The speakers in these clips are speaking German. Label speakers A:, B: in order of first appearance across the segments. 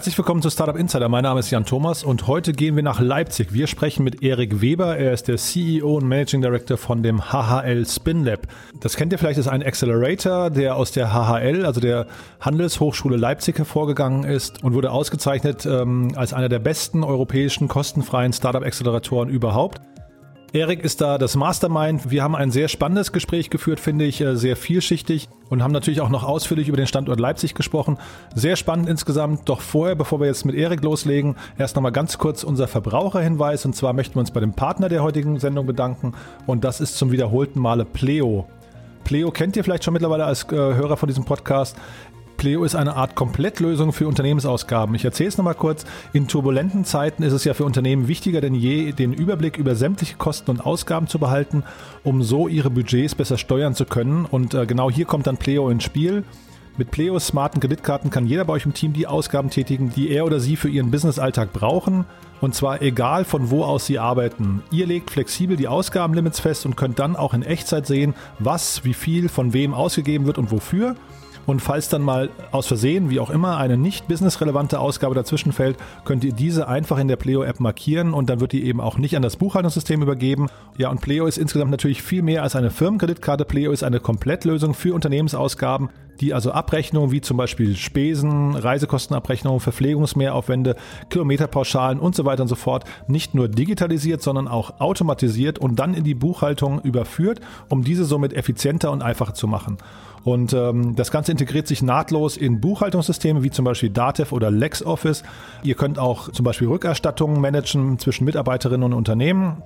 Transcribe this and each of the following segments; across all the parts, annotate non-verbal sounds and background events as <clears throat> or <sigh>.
A: Herzlich willkommen zu Startup Insider. Mein Name ist Jan Thomas und heute gehen wir nach Leipzig. Wir sprechen mit Erik Weber. Er ist der CEO und Managing Director von dem HHL Spin Lab. Das kennt ihr vielleicht, ist ein Accelerator, der aus der HHL, also der Handelshochschule Leipzig hervorgegangen ist und wurde ausgezeichnet ähm, als einer der besten europäischen kostenfreien Startup-Acceleratoren überhaupt. Erik ist da das Mastermind. Wir haben ein sehr spannendes Gespräch geführt, finde ich, äh, sehr vielschichtig und haben natürlich auch noch ausführlich über den Standort Leipzig gesprochen. Sehr spannend insgesamt. Doch vorher, bevor wir jetzt mit Erik loslegen, erst nochmal ganz kurz unser Verbraucherhinweis. Und zwar möchten wir uns bei dem Partner der heutigen Sendung bedanken. Und das ist zum wiederholten Male Pleo. Pleo kennt ihr vielleicht schon mittlerweile als äh, Hörer von diesem Podcast. Pleo ist eine Art Komplettlösung für Unternehmensausgaben. Ich erzähle es nochmal kurz. In turbulenten Zeiten ist es ja für Unternehmen wichtiger denn je, den Überblick über sämtliche Kosten und Ausgaben zu behalten, um so ihre Budgets besser steuern zu können. Und äh, genau hier kommt dann Pleo ins Spiel. Mit Pleos smarten Kreditkarten kann jeder bei euch im Team die Ausgaben tätigen, die er oder sie für ihren Businessalltag brauchen. Und zwar egal von wo aus sie arbeiten. Ihr legt flexibel die Ausgabenlimits fest und könnt dann auch in Echtzeit sehen, was, wie viel, von wem ausgegeben wird und wofür. Und falls dann mal aus Versehen, wie auch immer, eine nicht businessrelevante Ausgabe dazwischen fällt, könnt ihr diese einfach in der Pleo-App markieren und dann wird die eben auch nicht an das Buchhaltungssystem übergeben. Ja, und Pleo ist insgesamt natürlich viel mehr als eine Firmenkreditkarte. Pleo ist eine Komplettlösung für Unternehmensausgaben, die also Abrechnungen wie zum Beispiel Spesen, Reisekostenabrechnungen, Verpflegungsmehraufwände, Kilometerpauschalen und so weiter und so fort nicht nur digitalisiert, sondern auch automatisiert und dann in die Buchhaltung überführt, um diese somit effizienter und einfacher zu machen. Und ähm, das Ganze integriert sich nahtlos in Buchhaltungssysteme wie zum Beispiel Datev oder LexOffice. Ihr könnt auch zum Beispiel Rückerstattungen managen zwischen Mitarbeiterinnen und Unternehmen.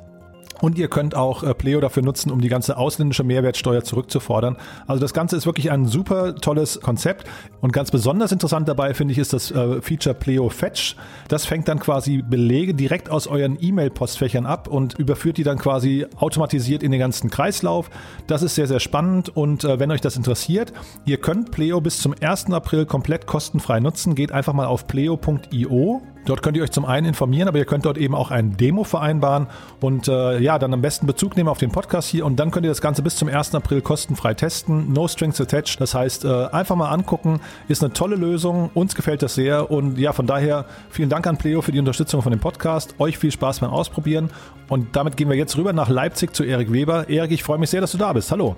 A: Und ihr könnt auch äh, Pleo dafür nutzen, um die ganze ausländische Mehrwertsteuer zurückzufordern. Also das Ganze ist wirklich ein super tolles Konzept. Und ganz besonders interessant dabei finde ich ist das äh, Feature Pleo Fetch. Das fängt dann quasi Belege direkt aus euren E-Mail-Postfächern ab und überführt die dann quasi automatisiert in den ganzen Kreislauf. Das ist sehr, sehr spannend. Und äh, wenn euch das interessiert, ihr könnt Pleo bis zum 1. April komplett kostenfrei nutzen. Geht einfach mal auf pleo.io Dort könnt ihr euch zum einen informieren, aber ihr könnt dort eben auch ein Demo vereinbaren und äh, ja, dann am besten Bezug nehmen auf den Podcast hier und dann könnt ihr das Ganze bis zum 1. April kostenfrei testen. No strings attached. Das heißt, äh, einfach mal angucken. Ist eine tolle Lösung. Uns gefällt das sehr und ja, von daher vielen Dank an Pleo für die Unterstützung von dem Podcast. Euch viel Spaß beim Ausprobieren und damit gehen wir jetzt rüber nach Leipzig zu Erik Weber. Erik, ich freue mich sehr, dass du da bist. Hallo.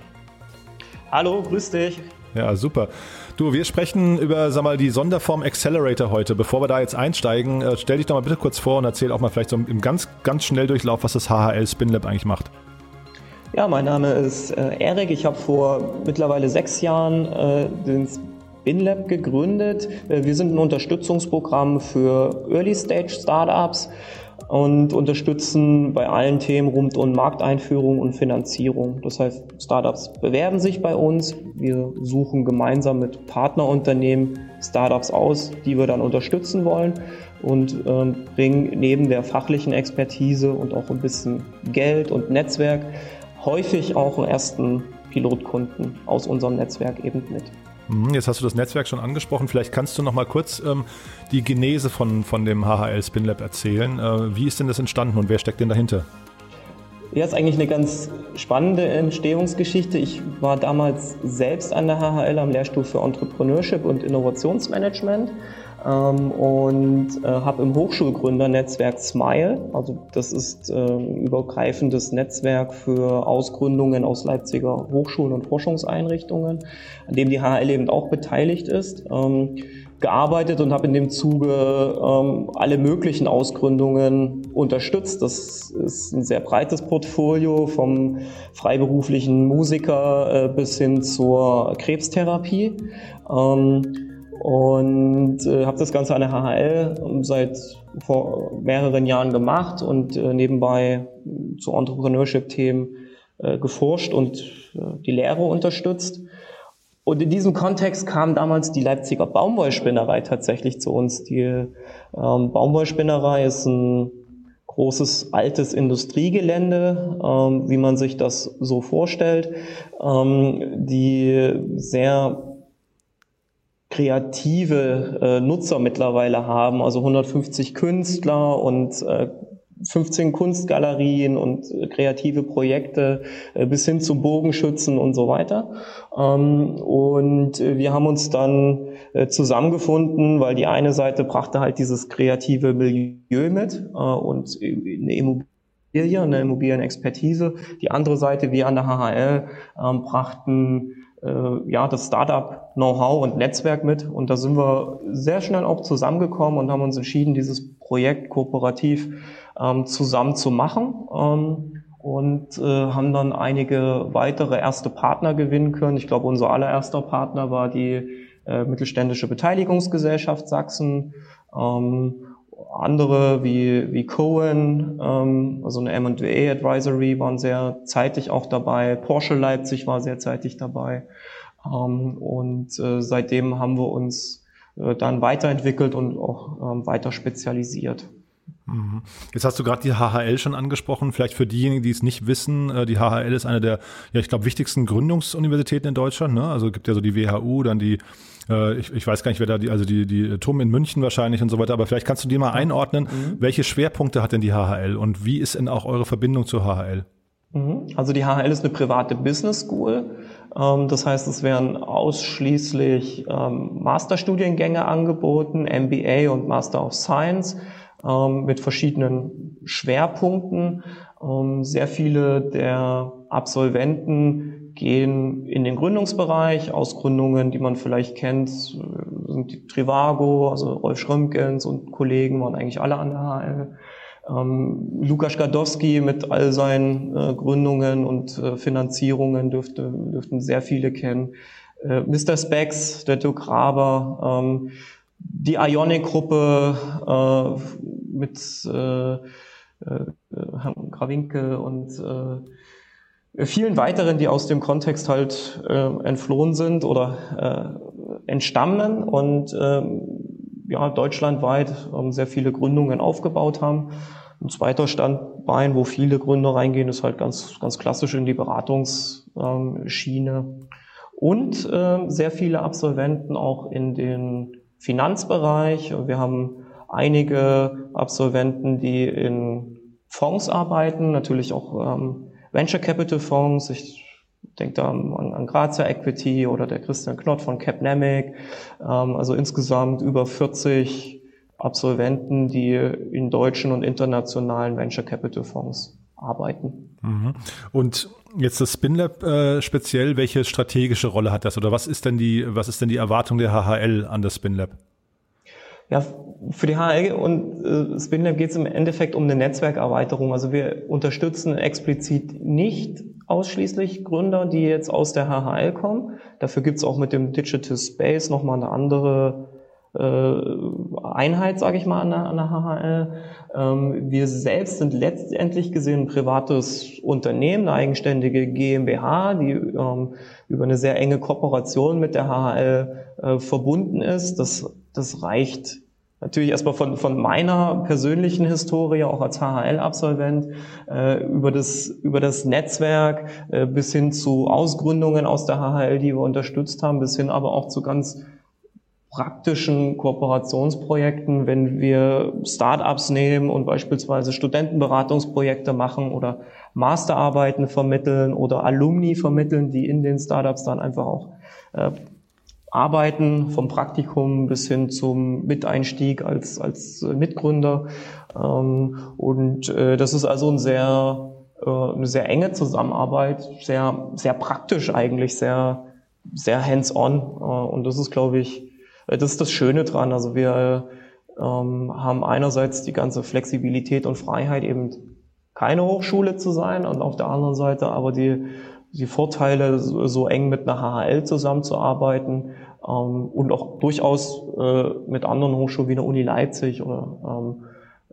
B: Hallo, grüß dich.
A: Ja, super. Du, wir sprechen über, sag mal, die Sonderform Accelerator heute. Bevor wir da jetzt einsteigen, äh, stell dich doch mal bitte kurz vor und erzähl auch mal vielleicht so im ganz, ganz Schnelldurchlauf, was das HHL Spinlab eigentlich macht.
B: Ja, mein Name ist äh, Erik. Ich habe vor mittlerweile sechs Jahren äh, den Spinlab gegründet. Äh, wir sind ein Unterstützungsprogramm für Early-Stage-Startups und unterstützen bei allen Themen rund um Markteinführung und Finanzierung. Das heißt, Startups bewerben sich bei uns. Wir suchen gemeinsam mit Partnerunternehmen Startups aus, die wir dann unterstützen wollen und ähm, bringen neben der fachlichen Expertise und auch ein bisschen Geld und Netzwerk häufig auch einen ersten Pilotkunden aus unserem Netzwerk eben mit.
A: Mhm, jetzt hast du das Netzwerk schon angesprochen. Vielleicht kannst du noch mal kurz ähm, die Genese von, von dem HHL Spinlab erzählen. Äh, wie ist denn das entstanden und wer steckt denn dahinter?
B: Ja, ist eigentlich eine ganz spannende Entstehungsgeschichte. Ich war damals selbst an der HHL am Lehrstuhl für Entrepreneurship und Innovationsmanagement ähm, und äh, habe im Hochschulgründernetzwerk Smile, also das ist äh, ein übergreifendes Netzwerk für Ausgründungen aus Leipziger Hochschulen und Forschungseinrichtungen, an dem die HL eben auch beteiligt ist. Ähm, gearbeitet und habe in dem Zuge ähm, alle möglichen Ausgründungen unterstützt. Das ist ein sehr breites Portfolio vom freiberuflichen Musiker äh, bis hin zur Krebstherapie. Ähm, und äh, habe das Ganze an der HHL seit vor mehreren Jahren gemacht und äh, nebenbei zu Entrepreneurship-Themen äh, geforscht und äh, die Lehre unterstützt. Und in diesem Kontext kam damals die Leipziger Baumwollspinnerei tatsächlich zu uns. Die ähm, Baumwollspinnerei ist ein großes altes Industriegelände, ähm, wie man sich das so vorstellt, ähm, die sehr kreative äh, Nutzer mittlerweile haben, also 150 Künstler und äh, 15 Kunstgalerien und äh, kreative Projekte äh, bis hin zum Bogenschützen und so weiter. Ähm, und äh, wir haben uns dann zusammengefunden, weil die eine Seite brachte halt dieses kreative Milieu mit und eine Immobilie, eine Immobilienexpertise. Die andere Seite, wir an der HHL, ähm, brachten ja, das Startup-Know-how und Netzwerk mit. Und da sind wir sehr schnell auch zusammengekommen und haben uns entschieden, dieses Projekt kooperativ ähm, zusammen zu machen ähm, und äh, haben dann einige weitere erste Partner gewinnen können. Ich glaube, unser allererster Partner war die äh, Mittelständische Beteiligungsgesellschaft Sachsen. Ähm, andere wie, wie Cohen, ähm, also eine M&A Advisory waren sehr zeitig auch dabei. Porsche Leipzig war sehr zeitig dabei. Ähm, und äh, seitdem haben wir uns äh, dann weiterentwickelt und auch ähm, weiter spezialisiert.
A: Mhm. Jetzt hast du gerade die HHL schon angesprochen. Vielleicht für diejenigen, die es nicht wissen, äh, die HHL ist eine der, ja, ich glaube, wichtigsten Gründungsuniversitäten in Deutschland. Ne? Also gibt ja so die WHU, dann die, äh, ich, ich weiß gar nicht, wer da die, also die, die TUM in München wahrscheinlich und so weiter. Aber vielleicht kannst du dir mal einordnen, mhm. welche Schwerpunkte hat denn die HHL und wie ist denn auch eure Verbindung zur HHL?
B: Mhm. Also die HHL ist eine private Business School. Ähm, das heißt, es werden ausschließlich ähm, Masterstudiengänge angeboten, MBA und Master of Science ähm, mit verschiedenen Schwerpunkten. Ähm, sehr viele der Absolventen gehen in den Gründungsbereich. Ausgründungen, die man vielleicht kennt, sind die Trivago, also Rolf Schrömkens und Kollegen waren eigentlich alle an der HL. Ähm, Lukas Gadowski mit all seinen äh, Gründungen und äh, Finanzierungen dürfte, dürften sehr viele kennen. Äh, Mr. Spex, der Dirk Graber, ähm, die Ionic-Gruppe äh, mit äh, äh, Herrn Grawinke und äh, vielen weiteren, die aus dem Kontext halt äh, entflohen sind oder äh, entstammen und äh, ja, deutschlandweit äh, sehr viele Gründungen aufgebaut haben. Ein zweiter Standbein, wo viele Gründer reingehen, ist halt ganz, ganz klassisch in die Beratungsschiene. Und äh, sehr viele Absolventen auch in den Finanzbereich. Wir haben einige Absolventen, die in Fonds arbeiten, natürlich auch ähm, Venture Capital Fonds. Ich denke da an, an Grazia Equity oder der Christian Knott von Capnamic. Ähm, also insgesamt über 40 Absolventen, die in deutschen und internationalen Venture Capital Fonds arbeiten.
A: Mhm. Und jetzt das SpinLab äh, speziell, welche strategische Rolle hat das oder was ist denn die, was ist denn die Erwartung der HHL an das SpinLab?
B: Ja, für die HL und äh, SpinLab geht es im Endeffekt um eine Netzwerkerweiterung. Also wir unterstützen explizit nicht ausschließlich Gründer, die jetzt aus der HHL kommen. Dafür gibt es auch mit dem Digital Space nochmal eine andere Einheit, sage ich mal, an der, an der HHL. Ähm, wir selbst sind letztendlich gesehen ein privates Unternehmen, eine eigenständige GmbH, die ähm, über eine sehr enge Kooperation mit der HHL äh, verbunden ist. Das, das reicht natürlich erstmal von, von meiner persönlichen Historie, auch als HHL-Absolvent, äh, über, das, über das Netzwerk äh, bis hin zu Ausgründungen aus der HHL, die wir unterstützt haben, bis hin aber auch zu ganz praktischen Kooperationsprojekten, wenn wir Startups nehmen und beispielsweise Studentenberatungsprojekte machen oder Masterarbeiten vermitteln oder Alumni vermitteln, die in den Startups dann einfach auch äh, arbeiten, vom Praktikum bis hin zum Miteinstieg als, als Mitgründer. Ähm, und äh, das ist also ein sehr, äh, eine sehr enge Zusammenarbeit, sehr, sehr praktisch eigentlich, sehr, sehr hands-on. Äh, und das ist, glaube ich, das ist das Schöne dran. Also wir ähm, haben einerseits die ganze Flexibilität und Freiheit, eben keine Hochschule zu sein und auf der anderen Seite aber die, die Vorteile, so eng mit einer HHL zusammenzuarbeiten ähm, und auch durchaus äh, mit anderen Hochschulen wie der Uni Leipzig oder ähm,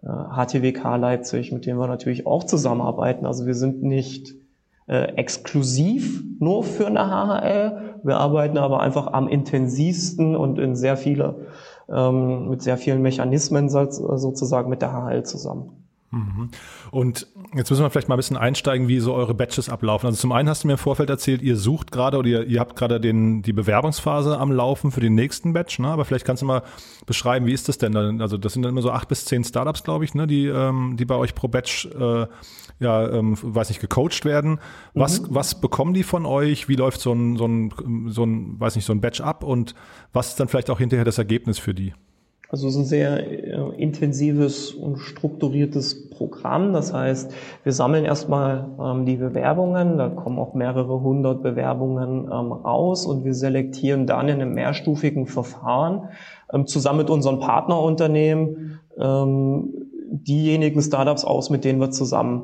B: HTWK äh, Leipzig, mit denen wir natürlich auch zusammenarbeiten. Also wir sind nicht äh, exklusiv nur für eine HHL. Wir arbeiten aber einfach am intensivsten und in sehr viele, ähm, mit sehr vielen Mechanismen sozusagen mit der HHL zusammen.
A: Mhm. Und jetzt müssen wir vielleicht mal ein bisschen einsteigen, wie so eure Batches ablaufen. Also zum einen hast du mir im Vorfeld erzählt, ihr sucht gerade oder ihr, ihr habt gerade den, die Bewerbungsphase am Laufen für den nächsten Batch, ne? aber vielleicht kannst du mal beschreiben, wie ist das denn? Also das sind dann immer so acht bis zehn Startups, glaube ich, ne? die, ähm, die bei euch pro Batch, äh, ja, ähm, weiß nicht, gecoacht werden. Was, mhm. was bekommen die von euch? Wie läuft so ein, so ein, so ein, weiß nicht, so ein Batch ab und was ist dann vielleicht auch hinterher das Ergebnis für die?
B: Also es ist ein sehr äh, intensives und strukturiertes Programm. Das heißt, wir sammeln erstmal ähm, die Bewerbungen, da kommen auch mehrere hundert Bewerbungen ähm, raus und wir selektieren dann in einem mehrstufigen Verfahren ähm, zusammen mit unseren Partnerunternehmen ähm, diejenigen Startups aus, mit denen wir zusammen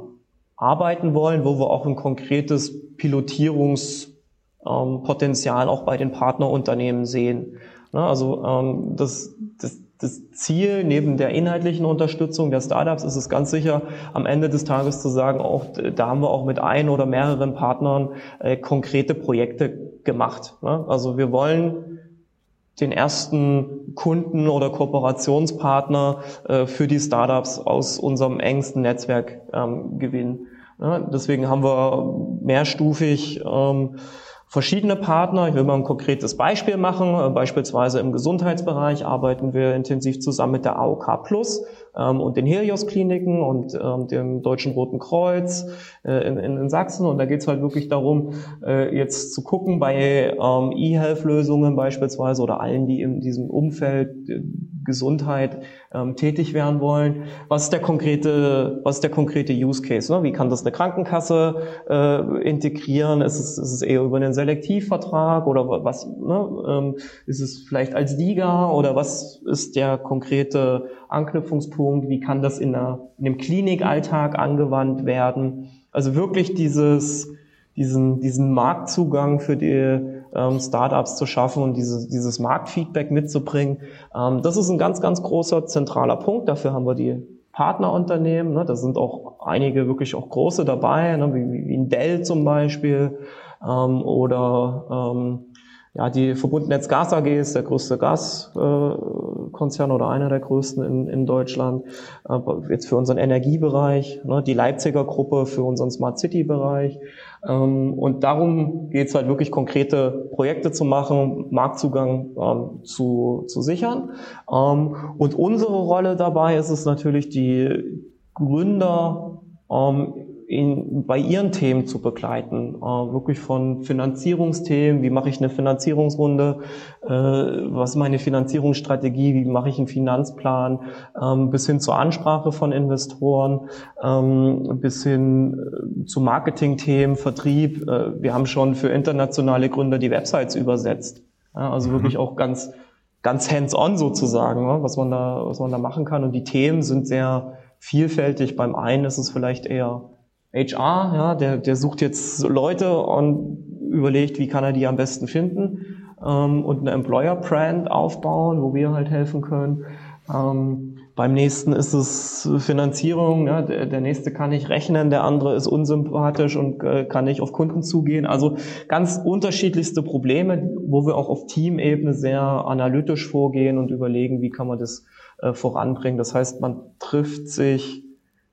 B: arbeiten wollen, wo wir auch ein konkretes Pilotierungspotenzial ähm, auch bei den Partnerunternehmen sehen. Ne, also ähm, das, das das Ziel neben der inhaltlichen Unterstützung der Startups ist es ganz sicher, am Ende des Tages zu sagen, auch da haben wir auch mit ein oder mehreren Partnern äh, konkrete Projekte gemacht. Ne? Also wir wollen den ersten Kunden oder Kooperationspartner äh, für die Startups aus unserem engsten Netzwerk ähm, gewinnen. Ne? Deswegen haben wir mehrstufig ähm, verschiedene Partner. Ich will mal ein konkretes Beispiel machen. Äh, beispielsweise im Gesundheitsbereich arbeiten wir intensiv zusammen mit der AOK Plus und den Helios-Kliniken und ähm, dem Deutschen Roten Kreuz äh, in, in, in, Sachsen. Und da geht es halt wirklich darum, äh, jetzt zu gucken bei ähm, E-Health-Lösungen beispielsweise oder allen, die in diesem Umfeld äh, Gesundheit ähm, tätig werden wollen. Was ist der konkrete, was ist der konkrete Use Case? Ne? Wie kann das eine Krankenkasse äh, integrieren? Ist es, ist es eher über einen Selektivvertrag oder was? Ne? Ähm, ist es vielleicht als Liga oder was ist der konkrete Anknüpfungspunkt? Wie kann das in, einer, in einem Klinikalltag angewandt werden? Also wirklich dieses, diesen, diesen Marktzugang für die ähm, Startups zu schaffen und dieses, dieses Marktfeedback mitzubringen. Ähm, das ist ein ganz, ganz großer zentraler Punkt. Dafür haben wir die Partnerunternehmen. Ne? Da sind auch einige wirklich auch große dabei, ne? wie, wie ein Dell zum Beispiel ähm, oder ähm, ja, die Verbundnetz Gas AG ist der größte Gaskonzern äh, oder einer der größten in, in Deutschland. Äh, jetzt für unseren Energiebereich, ne, die Leipziger Gruppe für unseren Smart City Bereich. Ähm, und darum geht es halt wirklich konkrete Projekte zu machen, Marktzugang ähm, zu, zu sichern. Ähm, und unsere Rolle dabei ist es natürlich, die Gründer ähm, in, bei ihren Themen zu begleiten. Äh, wirklich von Finanzierungsthemen, wie mache ich eine Finanzierungsrunde, äh, was ist meine Finanzierungsstrategie, wie mache ich einen Finanzplan, ähm, bis hin zur Ansprache von Investoren, ähm, bis hin äh, zu Marketingthemen, Vertrieb. Äh, wir haben schon für internationale Gründer die Websites übersetzt. Ja, also mhm. wirklich auch ganz ganz hands-on sozusagen, ne, was man da was man da machen kann. Und die Themen sind sehr vielfältig. Beim einen ist es vielleicht eher HR, ja, der, der sucht jetzt Leute und überlegt, wie kann er die am besten finden ähm, und eine Employer Brand aufbauen, wo wir halt helfen können. Ähm, beim nächsten ist es Finanzierung, ja, der, der, nächste kann nicht rechnen, der andere ist unsympathisch und äh, kann nicht auf Kunden zugehen. Also ganz unterschiedlichste Probleme, wo wir auch auf Teamebene sehr analytisch vorgehen und überlegen, wie kann man das äh, voranbringen. Das heißt, man trifft sich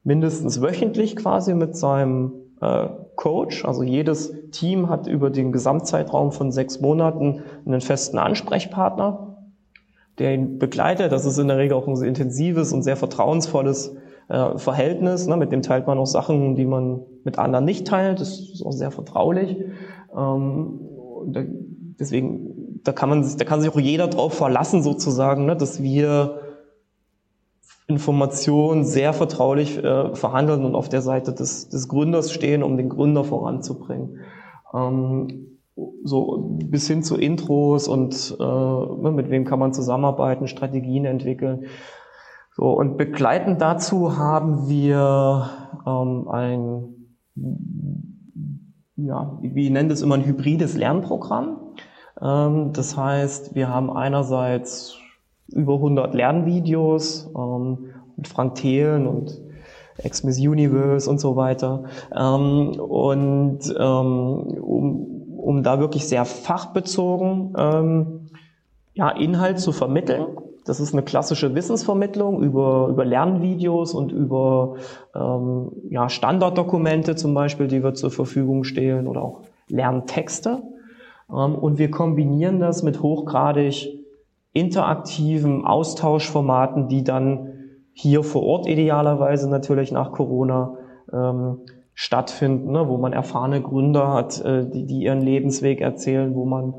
B: mindestens wöchentlich quasi mit seinem äh, Coach. Also jedes Team hat über den Gesamtzeitraum von sechs Monaten einen festen Ansprechpartner, der ihn begleitet. Das ist in der Regel auch ein sehr intensives und sehr vertrauensvolles äh, Verhältnis. Ne? Mit dem teilt man auch Sachen, die man mit anderen nicht teilt. Das ist auch sehr vertraulich. Ähm, da, deswegen, da kann man, da kann sich auch jeder drauf verlassen sozusagen, ne? dass wir Informationen sehr vertraulich äh, verhandeln und auf der Seite des, des Gründers stehen, um den Gründer voranzubringen. Ähm, so bis hin zu Intros und äh, ne, mit wem kann man zusammenarbeiten, Strategien entwickeln. So, und begleitend dazu haben wir ähm, ein, ja, wie nennen das immer, ein hybrides Lernprogramm. Ähm, das heißt, wir haben einerseits über 100 Lernvideos ähm, mit Frank Thelen und Ex-Miss Universe und so weiter. Ähm, und ähm, um, um da wirklich sehr fachbezogen ähm, ja, Inhalt zu vermitteln. das ist eine klassische Wissensvermittlung über, über Lernvideos und über ähm, ja, Standarddokumente zum Beispiel, die wir zur Verfügung stellen oder auch Lerntexte. Ähm, und wir kombinieren das mit hochgradig interaktiven Austauschformaten, die dann hier vor Ort idealerweise natürlich nach Corona ähm, stattfinden, ne, wo man erfahrene Gründer hat, äh, die, die ihren Lebensweg erzählen, wo man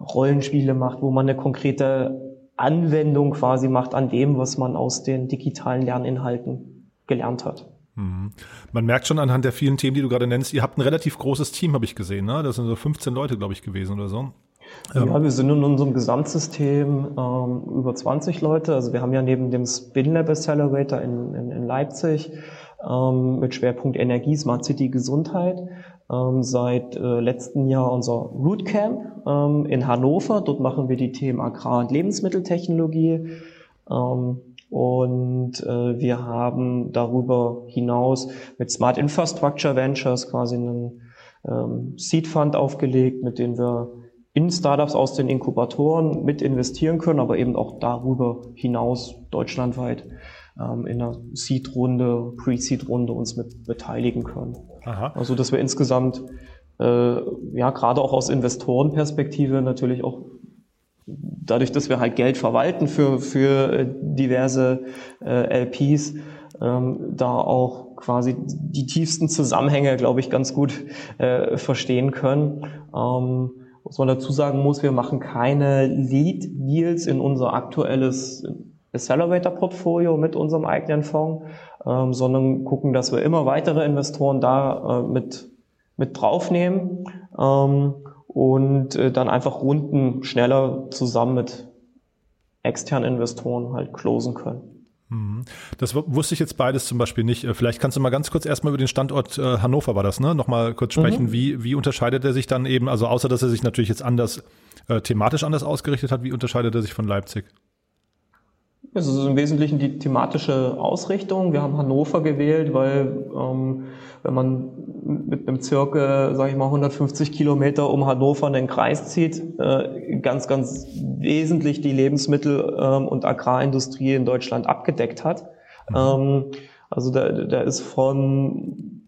B: Rollenspiele macht, wo man eine konkrete Anwendung quasi macht an dem, was man aus den digitalen Lerninhalten gelernt hat.
A: Mhm. Man merkt schon anhand der vielen Themen, die du gerade nennst, ihr habt ein relativ großes Team, habe ich gesehen. Ne? Das sind so 15 Leute, glaube ich, gewesen oder so.
B: Ja, wir sind in unserem Gesamtsystem ähm, über 20 Leute. Also wir haben ja neben dem Spin Lab Accelerator in, in, in Leipzig ähm, mit Schwerpunkt Energie, Smart City, Gesundheit ähm, seit äh, letzten Jahr unser Rootcamp ähm, in Hannover. Dort machen wir die Themen Agrar- und Lebensmitteltechnologie. Ähm, und äh, wir haben darüber hinaus mit Smart Infrastructure Ventures quasi einen ähm, Seed Fund aufgelegt, mit dem wir in Startups aus den Inkubatoren mit investieren können, aber eben auch darüber hinaus deutschlandweit ähm, in einer Seed-Runde, Pre-Seed-Runde uns mit beteiligen können. Aha. Also dass wir insgesamt äh, ja gerade auch aus Investorenperspektive natürlich auch dadurch, dass wir halt Geld verwalten für, für äh, diverse äh, LPs, ähm, da auch quasi die tiefsten Zusammenhänge, glaube ich, ganz gut äh, verstehen können. Ähm, was man dazu sagen muss, wir machen keine Lead-Deals in unser aktuelles Accelerator-Portfolio mit unserem eigenen Fonds, ähm, sondern gucken, dass wir immer weitere Investoren da äh, mit, mit draufnehmen ähm, und äh, dann einfach Runden schneller zusammen mit externen Investoren halt closen können.
A: Mhm. Das wusste ich jetzt beides zum Beispiel nicht. Äh, vielleicht kannst du mal ganz kurz erstmal über den Standort äh, Hannover war das, ne? Nochmal kurz sprechen. Mhm. Wie, wie unterscheidet er sich dann eben, also außer dass er sich natürlich jetzt anders, äh, thematisch anders ausgerichtet hat, wie unterscheidet er sich von Leipzig?
B: Es ist im Wesentlichen die thematische Ausrichtung. Wir haben Hannover gewählt, weil ähm, wenn man mit einem Zirkel, sage ich mal, 150 Kilometer um Hannover einen Kreis zieht, äh, ganz, ganz wesentlich die Lebensmittel- ähm, und Agrarindustrie in Deutschland abgedeckt hat. Mhm. Ähm, also da, da ist von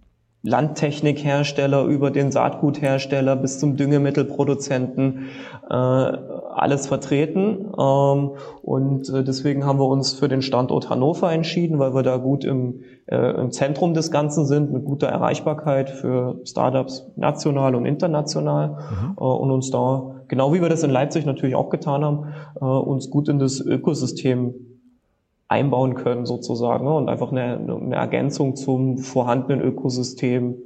B: Landtechnikhersteller über den Saatguthersteller bis zum Düngemittelproduzenten äh, alles vertreten. Ähm, und äh, deswegen haben wir uns für den Standort Hannover entschieden, weil wir da gut im, äh, im Zentrum des Ganzen sind, mit guter Erreichbarkeit für Startups national und international mhm. äh, und uns da, genau wie wir das in Leipzig natürlich auch getan haben, äh, uns gut in das Ökosystem einbauen können sozusagen ne, und einfach eine, eine Ergänzung zum vorhandenen Ökosystem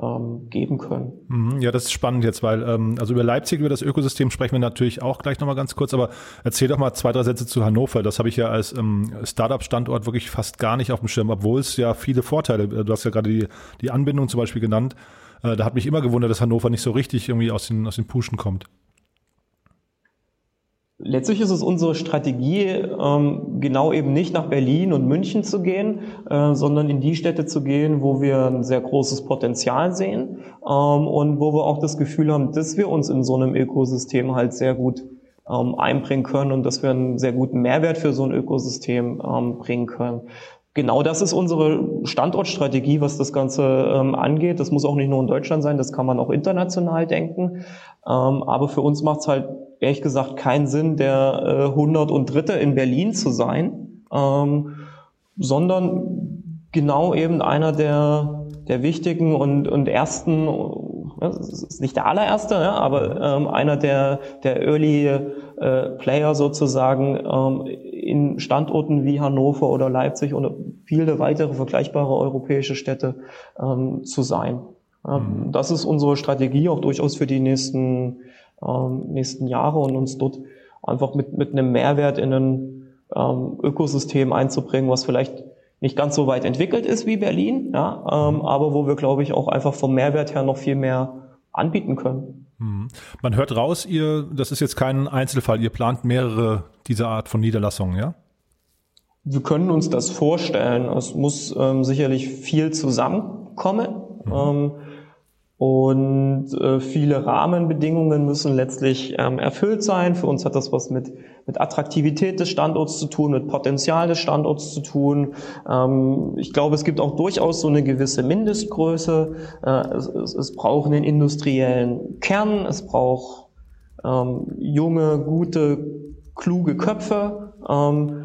B: ähm, geben können.
A: Mhm, ja, das ist spannend jetzt, weil ähm, also über Leipzig, über das Ökosystem sprechen wir natürlich auch gleich nochmal ganz kurz, aber erzähl doch mal zwei, drei Sätze zu Hannover. Das habe ich ja als ähm, Startup-Standort wirklich fast gar nicht auf dem Schirm, obwohl es ja viele Vorteile, du hast ja gerade die, die Anbindung zum Beispiel genannt, äh, da hat mich immer gewundert, dass Hannover nicht so richtig irgendwie aus den, aus den Puschen kommt.
B: Letztlich ist es unsere Strategie, ähm, genau eben nicht nach Berlin und München zu gehen, äh, sondern in die Städte zu gehen, wo wir ein sehr großes Potenzial sehen ähm, und wo wir auch das Gefühl haben, dass wir uns in so einem Ökosystem halt sehr gut ähm, einbringen können und dass wir einen sehr guten Mehrwert für so ein Ökosystem bringen können. Genau das ist unsere Standortstrategie, was das Ganze ähm, angeht. Das muss auch nicht nur in Deutschland sein, das kann man auch international denken. Ähm, aber für uns macht es halt ehrlich gesagt keinen Sinn, der äh, 103. in Berlin zu sein, ähm, sondern genau eben einer der, der wichtigen und, und ersten, das ist nicht der allererste, ja, aber ähm, einer der, der Early äh, Player sozusagen ähm, in Standorten wie Hannover oder Leipzig und viele weitere vergleichbare europäische Städte ähm, zu sein. Mhm. Das ist unsere Strategie auch durchaus für die nächsten, ähm, nächsten Jahre und uns dort einfach mit, mit einem Mehrwert in ein ähm, Ökosystem einzubringen, was vielleicht nicht ganz so weit entwickelt ist wie Berlin, ja, ähm, aber wo wir, glaube ich, auch einfach vom Mehrwert her noch viel mehr anbieten können.
A: Mhm. Man hört raus, ihr, das ist jetzt kein Einzelfall, ihr plant mehrere dieser Art von Niederlassungen, ja?
B: Wir können uns das vorstellen. Es muss ähm, sicherlich viel zusammenkommen. Mhm. Ähm, Und äh, viele Rahmenbedingungen müssen letztlich ähm, erfüllt sein. Für uns hat das was mit, mit Attraktivität des Standorts zu tun, mit Potenzial des Standorts zu tun. Ähm, ich glaube, es gibt auch durchaus so eine gewisse Mindestgröße. Äh, es, es, es braucht einen industriellen Kern, es braucht ähm, junge, gute, kluge Köpfe. Ähm,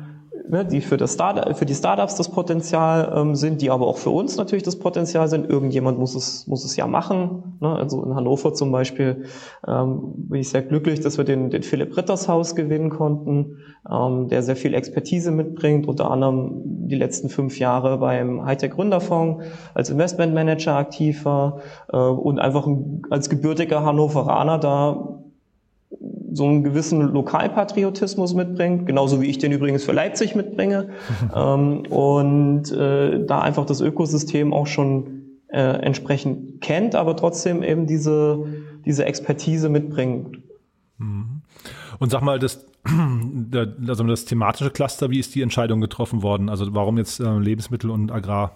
B: ne, die für, das Start für die Startups das Potenzial ähm, sind, die aber auch für uns natürlich das Potenzial sind. Irgendjemand muss es, muss es ja machen. Ne? Also in Hannover zum Beispiel ähm, bin ich sehr glücklich, dass wir den, den Philipp Rittershaus gewinnen konnten, ähm, der sehr viel Expertise mitbringt, unter anderem die letzten fünf Jahre beim Hightech Gründerfonds als Investmentmanager aktiv war äh, und einfach als gebürtiger Hannoveraner da so einen gewissen Lokalpatriotismus mitbringt, genauso wie ich den übrigens für Leipzig mitbringe. <laughs> ähm, und äh, da einfach das Ökosystem auch schon äh, entsprechend kennt, aber trotzdem eben diese, diese Expertise mitbringt.
A: Mhm. Und sag mal, das, <clears throat> also das thematische Cluster, wie ist die Entscheidung getroffen worden? Also warum jetzt äh, Lebensmittel und Agrar?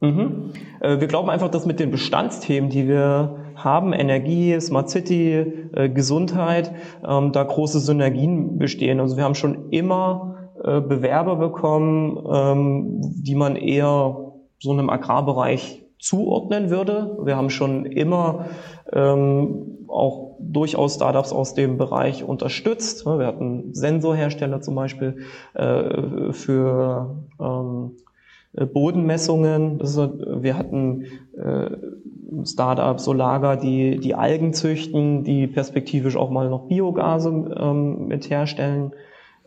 B: Mhm. Äh, wir glauben einfach, dass mit den Bestandsthemen, die wir haben, Energie, Smart City, äh, Gesundheit, ähm, da große Synergien bestehen. Also wir haben schon immer äh, Bewerber bekommen, ähm, die man eher so einem Agrarbereich zuordnen würde. Wir haben schon immer ähm, auch durchaus Startups aus dem Bereich unterstützt. Wir hatten Sensorhersteller zum Beispiel für äh, Bodenmessungen. Ist, wir hatten äh, Startups, Solager, die, die Algen züchten, die perspektivisch auch mal noch Biogase ähm, mit herstellen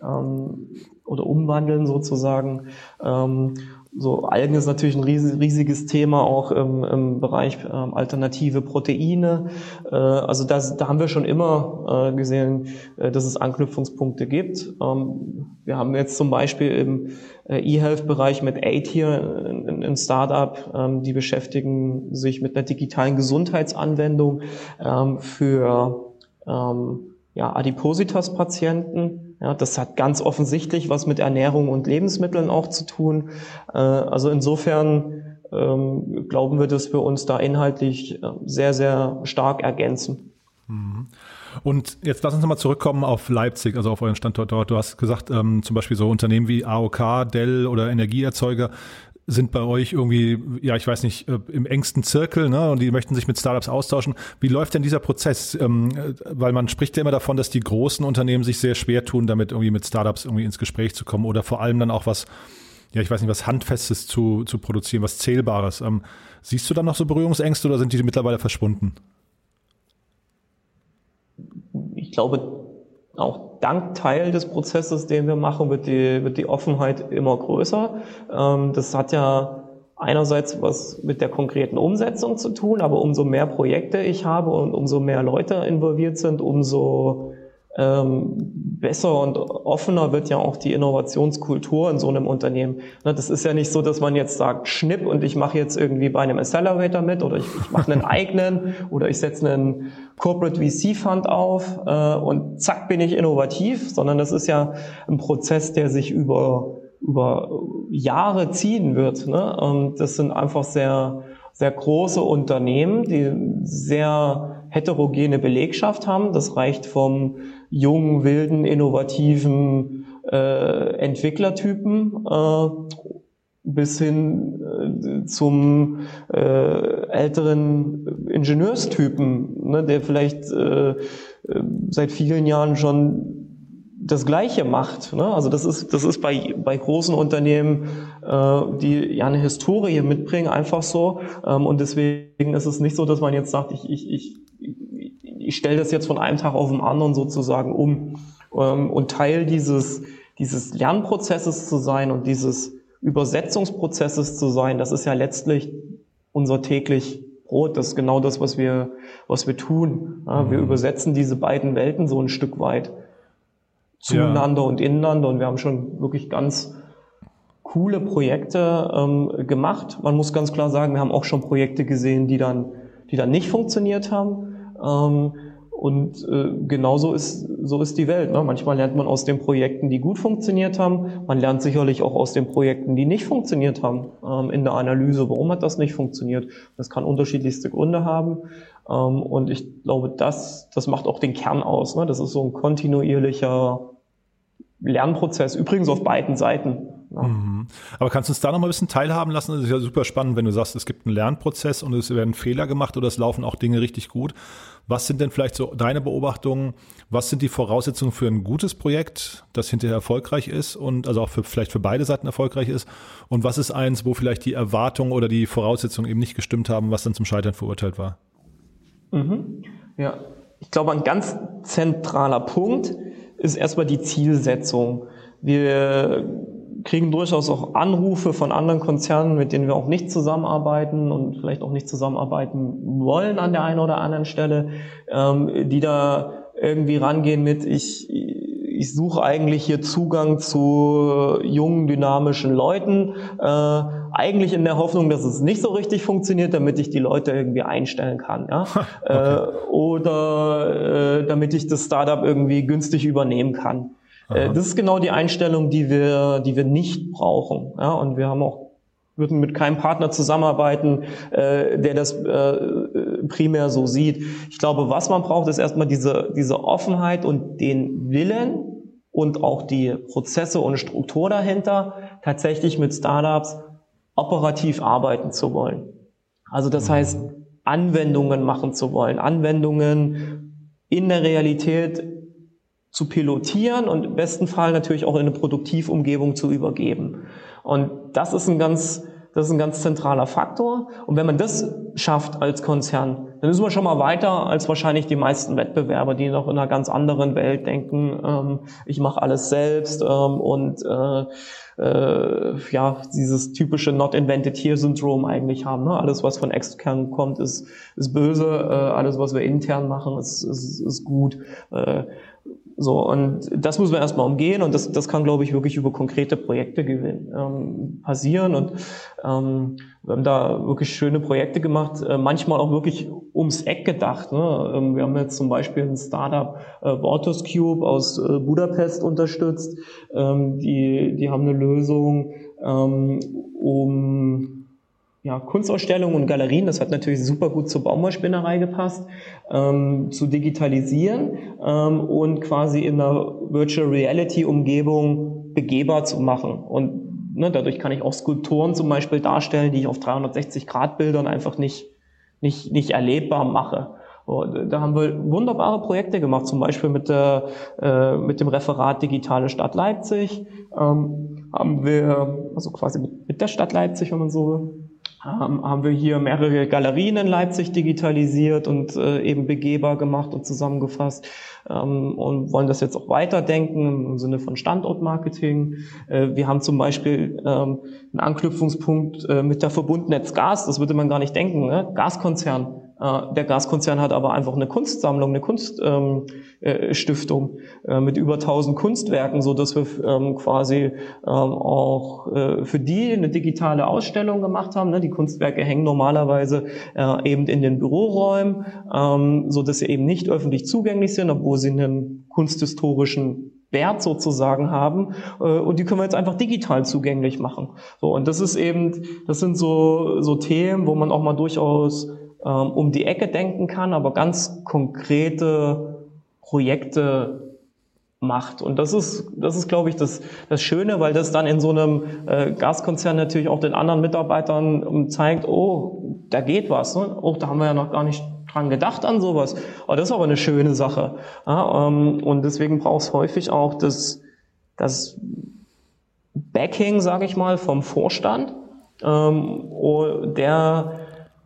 B: ähm, oder umwandeln sozusagen. Ähm, so Algen ist natürlich ein riesiges Thema auch im, im Bereich ähm, alternative Proteine. Äh, also das, da haben wir schon immer äh, gesehen, äh, dass es Anknüpfungspunkte gibt. Ähm, wir haben jetzt zum Beispiel im äh, E-Health-Bereich mit Aid hier ein, Startup, ähm, die beschäftigen sich mit einer digitalen Gesundheitsanwendung ähm, für ähm, Adipositas-Patienten das hat ganz offensichtlich was mit Ernährung und Lebensmitteln auch zu tun. Äh, also insofern glauben wir, dass wir uns da inhaltlich äh, sehr, sehr stark ergänzen.
A: Mhm. Und jetzt lass uns nochmal zurückkommen auf Leipzig, also auf euren Standort dort. Du hast gesagt, ähm, zum Beispiel so Unternehmen wie AOK, Dell oder Energieerzeuger sind bei euch irgendwie, ja, ich weiß nicht, äh, im engsten Zirkel, ne, und die möchten sich mit Startups austauschen. Wie läuft denn dieser Prozess? Ähm, äh, weil man spricht ja immer davon, dass die großen Unternehmen sich sehr schwer tun, damit irgendwie mit Startups irgendwie ins Gespräch zu kommen oder vor allem dann auch was, ja, ich weiß nicht, was Handfestes zu, zu produzieren, was Zählbares. Ähm, siehst du dann noch so Berührungsängste oder sind die mittlerweile verschwunden?
B: Ich glaube, auch dank Teil des Prozesses, den wir machen, wird die, wird die Offenheit immer größer. Ähm, das hat ja einerseits was mit der konkreten Umsetzung zu tun, aber umso mehr Projekte ich habe und umso mehr Leute involviert sind, umso besser und offener wird ja auch die Innovationskultur in so einem Unternehmen. Ne, das ist ja nicht so, dass man jetzt sagt, schnipp und ich mache jetzt irgendwie bei einem Accelerator mit oder ich, ich mache einen <laughs> eigenen oder ich setze einen Corporate VC Fund auf äh, und zack bin ich innovativ, sondern das ist ja ein Prozess, der sich über über Jahre ziehen wird. Ne? Und das sind einfach sehr sehr große Unternehmen, die sehr heterogene Belegschaft haben. Das reicht vom jungen, wilden, innovativen äh, Entwicklertypen äh, bis hin äh, zum äh, älteren Ingenieurstypen, ne, der vielleicht äh, äh seit vielen Jahren schon das Gleiche macht. Ne? Also das ist, das ist bei, bei großen Unternehmen, äh, die ja eine Historie mitbringen, einfach so. Ähm, und deswegen ist es nicht so, dass man jetzt sagt, ich, ich, ich, ich stelle das jetzt von einem Tag auf den anderen sozusagen um ähm, und Teil dieses, dieses Lernprozesses zu sein und dieses Übersetzungsprozesses zu sein, das ist ja letztlich unser täglich Brot. Das ist genau das, was wir, was wir tun. Ja, wir mhm. übersetzen diese beiden Welten so ein Stück weit zueinander ja. und ineinander. Und wir haben schon wirklich ganz coole Projekte ähm, gemacht. Man muss ganz klar sagen, wir haben auch schon Projekte gesehen, die dann, die dann nicht funktioniert haben. Ähm, Und äh, genauso ist, so ist die Welt. Ne? Manchmal lernt man aus den Projekten, die gut funktioniert haben. Man lernt sicherlich auch aus den Projekten, die nicht funktioniert haben, ähm, in der Analyse. Warum hat das nicht funktioniert? Das kann unterschiedlichste Gründe haben. Ähm, und ich glaube, das, das macht auch den Kern aus. Ne? Das ist so ein kontinuierlicher Lernprozess, übrigens auf beiden Seiten.
A: Ja. Mhm. Aber kannst du uns da noch mal ein bisschen teilhaben lassen? Das ist ja super spannend, wenn du sagst, es gibt einen Lernprozess und es werden Fehler gemacht oder es laufen auch Dinge richtig gut. Was sind denn vielleicht so deine Beobachtungen? Was sind die Voraussetzungen für ein gutes Projekt, das hinterher erfolgreich ist und also auch für, vielleicht für beide Seiten erfolgreich ist? Und was ist eins, wo vielleicht die Erwartungen oder die Voraussetzungen eben nicht gestimmt haben, was dann zum Scheitern verurteilt war?
B: Mhm. Ja, ich glaube, ein ganz zentraler Punkt ist erstmal die Zielsetzung. Wir kriegen durchaus auch Anrufe von anderen Konzernen, mit denen wir auch nicht zusammenarbeiten und vielleicht auch nicht zusammenarbeiten wollen an der einen oder anderen Stelle, ähm, die da irgendwie rangehen mit, ich, ich suche eigentlich hier Zugang zu jungen, dynamischen Leuten, äh, eigentlich in der Hoffnung, dass es nicht so richtig funktioniert, damit ich die Leute irgendwie einstellen kann, ja, <laughs> okay. äh, oder äh, damit ich das Startup irgendwie günstig übernehmen kann. Äh, das ist genau die Einstellung, die wir, die wir nicht brauchen. Ja, und wir haben auch würden mit keinem Partner zusammenarbeiten, äh, der das äh, primär so sieht. Ich glaube, was man braucht, ist erstmal diese, diese Offenheit und den Willen und auch die Prozesse und Struktur dahinter, tatsächlich mit Startups operativ arbeiten zu wollen. Also das mhm. heißt, Anwendungen machen zu wollen, Anwendungen in der Realität zu pilotieren und im besten Fall natürlich auch in eine Produktivumgebung zu übergeben. Und das ist ein ganz, das ist ein ganz zentraler Faktor. Und wenn man das schafft als Konzern, dann ist man schon mal weiter als wahrscheinlich die meisten Wettbewerber, die noch in einer ganz anderen Welt denken, ähm, ich mache alles selbst ähm, und äh, äh, ja, dieses typische Not Invented Here Syndrom eigentlich haben. Ne? Alles, was von extern kommt, ist, ist böse. Äh, alles, was wir intern machen, ist, ist, ist gut. Äh, so, und das muss man erstmal umgehen und das, das kann, glaube ich, wirklich über konkrete Projekte gewinnen, ähm, passieren. Und ähm, wir haben da wirklich schöne Projekte gemacht, äh, manchmal auch wirklich ums Eck gedacht. Ne? Ähm, wir haben jetzt zum Beispiel ein Startup äh, Vortus Cube aus äh, Budapest unterstützt. Ähm, die, die haben eine Lösung, ähm, um ja, Kunstausstellungen und Galerien, das hat natürlich super gut zur Baumwollspinnerei gepasst, ähm, zu digitalisieren ähm, und quasi in einer Virtual Reality Umgebung begehbar zu machen. Und ne, dadurch kann ich auch Skulpturen zum Beispiel darstellen, die ich auf 360 Grad Bildern einfach nicht, nicht, nicht erlebbar mache. Und da haben wir wunderbare Projekte gemacht, zum Beispiel mit, der, äh, mit dem Referat Digitale Stadt Leipzig. Ähm, haben wir, also quasi mit, der Stadt Leipzig, wenn man so will, haben wir hier mehrere Galerien in Leipzig digitalisiert und äh, eben begehbar gemacht und zusammengefasst ähm, und wollen das jetzt auch weiterdenken im Sinne von Standortmarketing. Äh, wir haben zum Beispiel ähm, einen Anknüpfungspunkt mit der Verbundnetz Gas, das würde man gar nicht denken, ne? Gaskonzern der Gaskonzern hat aber einfach eine Kunstsammlung, eine Kunststiftung ähm, äh, äh, mit über 1000 Kunstwerken, so dass wir ähm, quasi ähm, auch für die eine digitale Ausstellung gemacht haben. Ne? Die Kunstwerke hängen normalerweise eben in den Büroräumen, so dass sie eben nicht öffentlich zugänglich sind, obwohl sie einen kunsthistorischen Wert sozusagen haben und die können wir jetzt einfach digital zugänglich machen. So und das ist eben, das sind so so Themen, wo man auch mal durchaus ähm, um die Ecke denken kann, aber ganz konkrete Projekte macht. Und das ist, das ist, glaube ich, das, das Schöne, weil das dann in so einem äh, Gaskonzern natürlich auch den anderen Mitarbeitern ähm, zeigt, oh, da geht was. Ne? Oh, da haben wir ja noch gar nicht dran gedacht an sowas. Aber das ist aber eine schöne Sache. Ja, ähm, und deswegen braucht es häufig auch das, das Backing, sage ich mal, vom Vorstand, ähm, der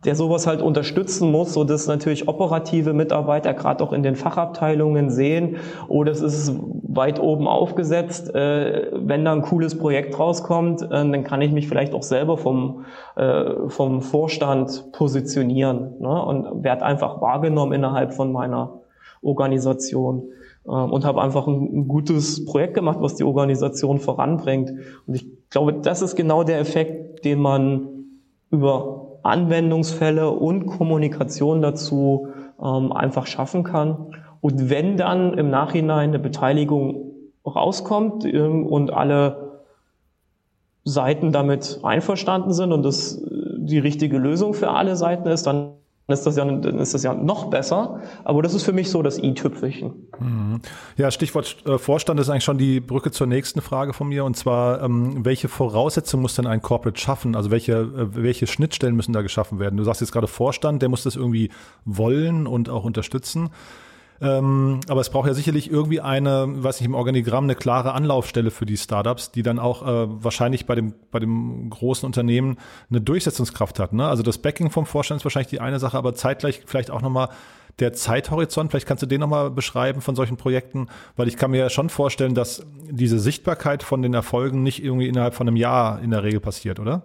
B: der sowas halt unterstützen muss, so dass natürlich operative Mitarbeiter gerade auch in den Fachabteilungen sehen, oh, das ist weit oben aufgesetzt. Äh, wenn da ein cooles Projekt rauskommt, äh, dann kann ich mich vielleicht auch selber vom, äh, vom Vorstand positionieren ne? und werde einfach wahrgenommen innerhalb von meiner Organisation ähm, und habe einfach ein, ein gutes Projekt gemacht, was die Organisation voranbringt. Und ich glaube, das ist genau der Effekt, den man über Anwendungsfälle und Kommunikation dazu ähm, einfach schaffen kann. Und wenn dann im Nachhinein eine Beteiligung rauskommt ähm, und alle Seiten damit einverstanden sind und das äh, die richtige Lösung für alle Seiten ist, dann ist das ja, dann ist das ja noch besser. Aber das ist für mich so das i-Tüpfelchen.
A: Mhm. Ja, Stichwort äh, Vorstand ist eigentlich schon die Brücke zur nächsten Frage von mir. Und zwar, ähm, welche Voraussetzungen muss denn ein Corporate schaffen? Also welche, äh, welche Schnittstellen müssen da geschaffen werden? Du sagst jetzt gerade Vorstand, der muss das irgendwie wollen und auch unterstützen. Ähm, aber es braucht ja sicherlich irgendwie eine, weiß nicht, im Organigramm eine klare Anlaufstelle für die Startups, die dann auch äh, wahrscheinlich bei dem, bei dem großen Unternehmen eine Durchsetzungskraft hat. Ne? Also das Backing vom Vorstand ist wahrscheinlich die eine Sache, aber zeitgleich vielleicht auch nochmal der Zeithorizont, vielleicht kannst du den nochmal beschreiben von solchen Projekten, weil ich kann mir ja schon vorstellen, dass diese Sichtbarkeit von den Erfolgen nicht irgendwie innerhalb von einem Jahr in der Regel passiert, oder?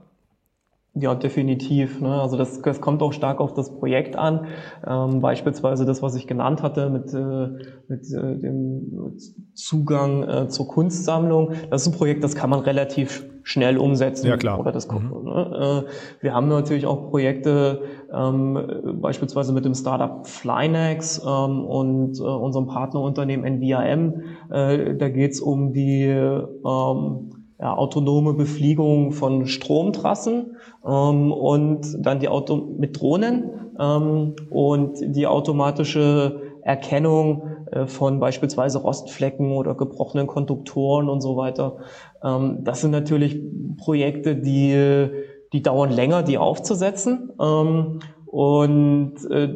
B: Ja, definitiv. Ne? Also das, das kommt auch stark auf das Projekt an. Ähm, beispielsweise das, was ich genannt hatte mit, äh, mit äh, dem Zugang äh, zur Kunstsammlung. Das ist ein Projekt, das kann man relativ schnell umsetzen.
A: Ja, klar.
B: Oder das mhm. ne? äh, Wir haben natürlich auch Projekte, ähm, beispielsweise mit dem Startup Flynex ähm, und äh, unserem Partnerunternehmen NVIM. Äh, da geht es um die ähm, ja, autonome Befliegung von Stromtrassen ähm, und dann die Auto mit Drohnen ähm, und die automatische Erkennung äh, von beispielsweise Rostflecken oder gebrochenen Konduktoren und so weiter. Ähm, das sind natürlich Projekte, die, die dauern länger, die aufzusetzen ähm, und äh,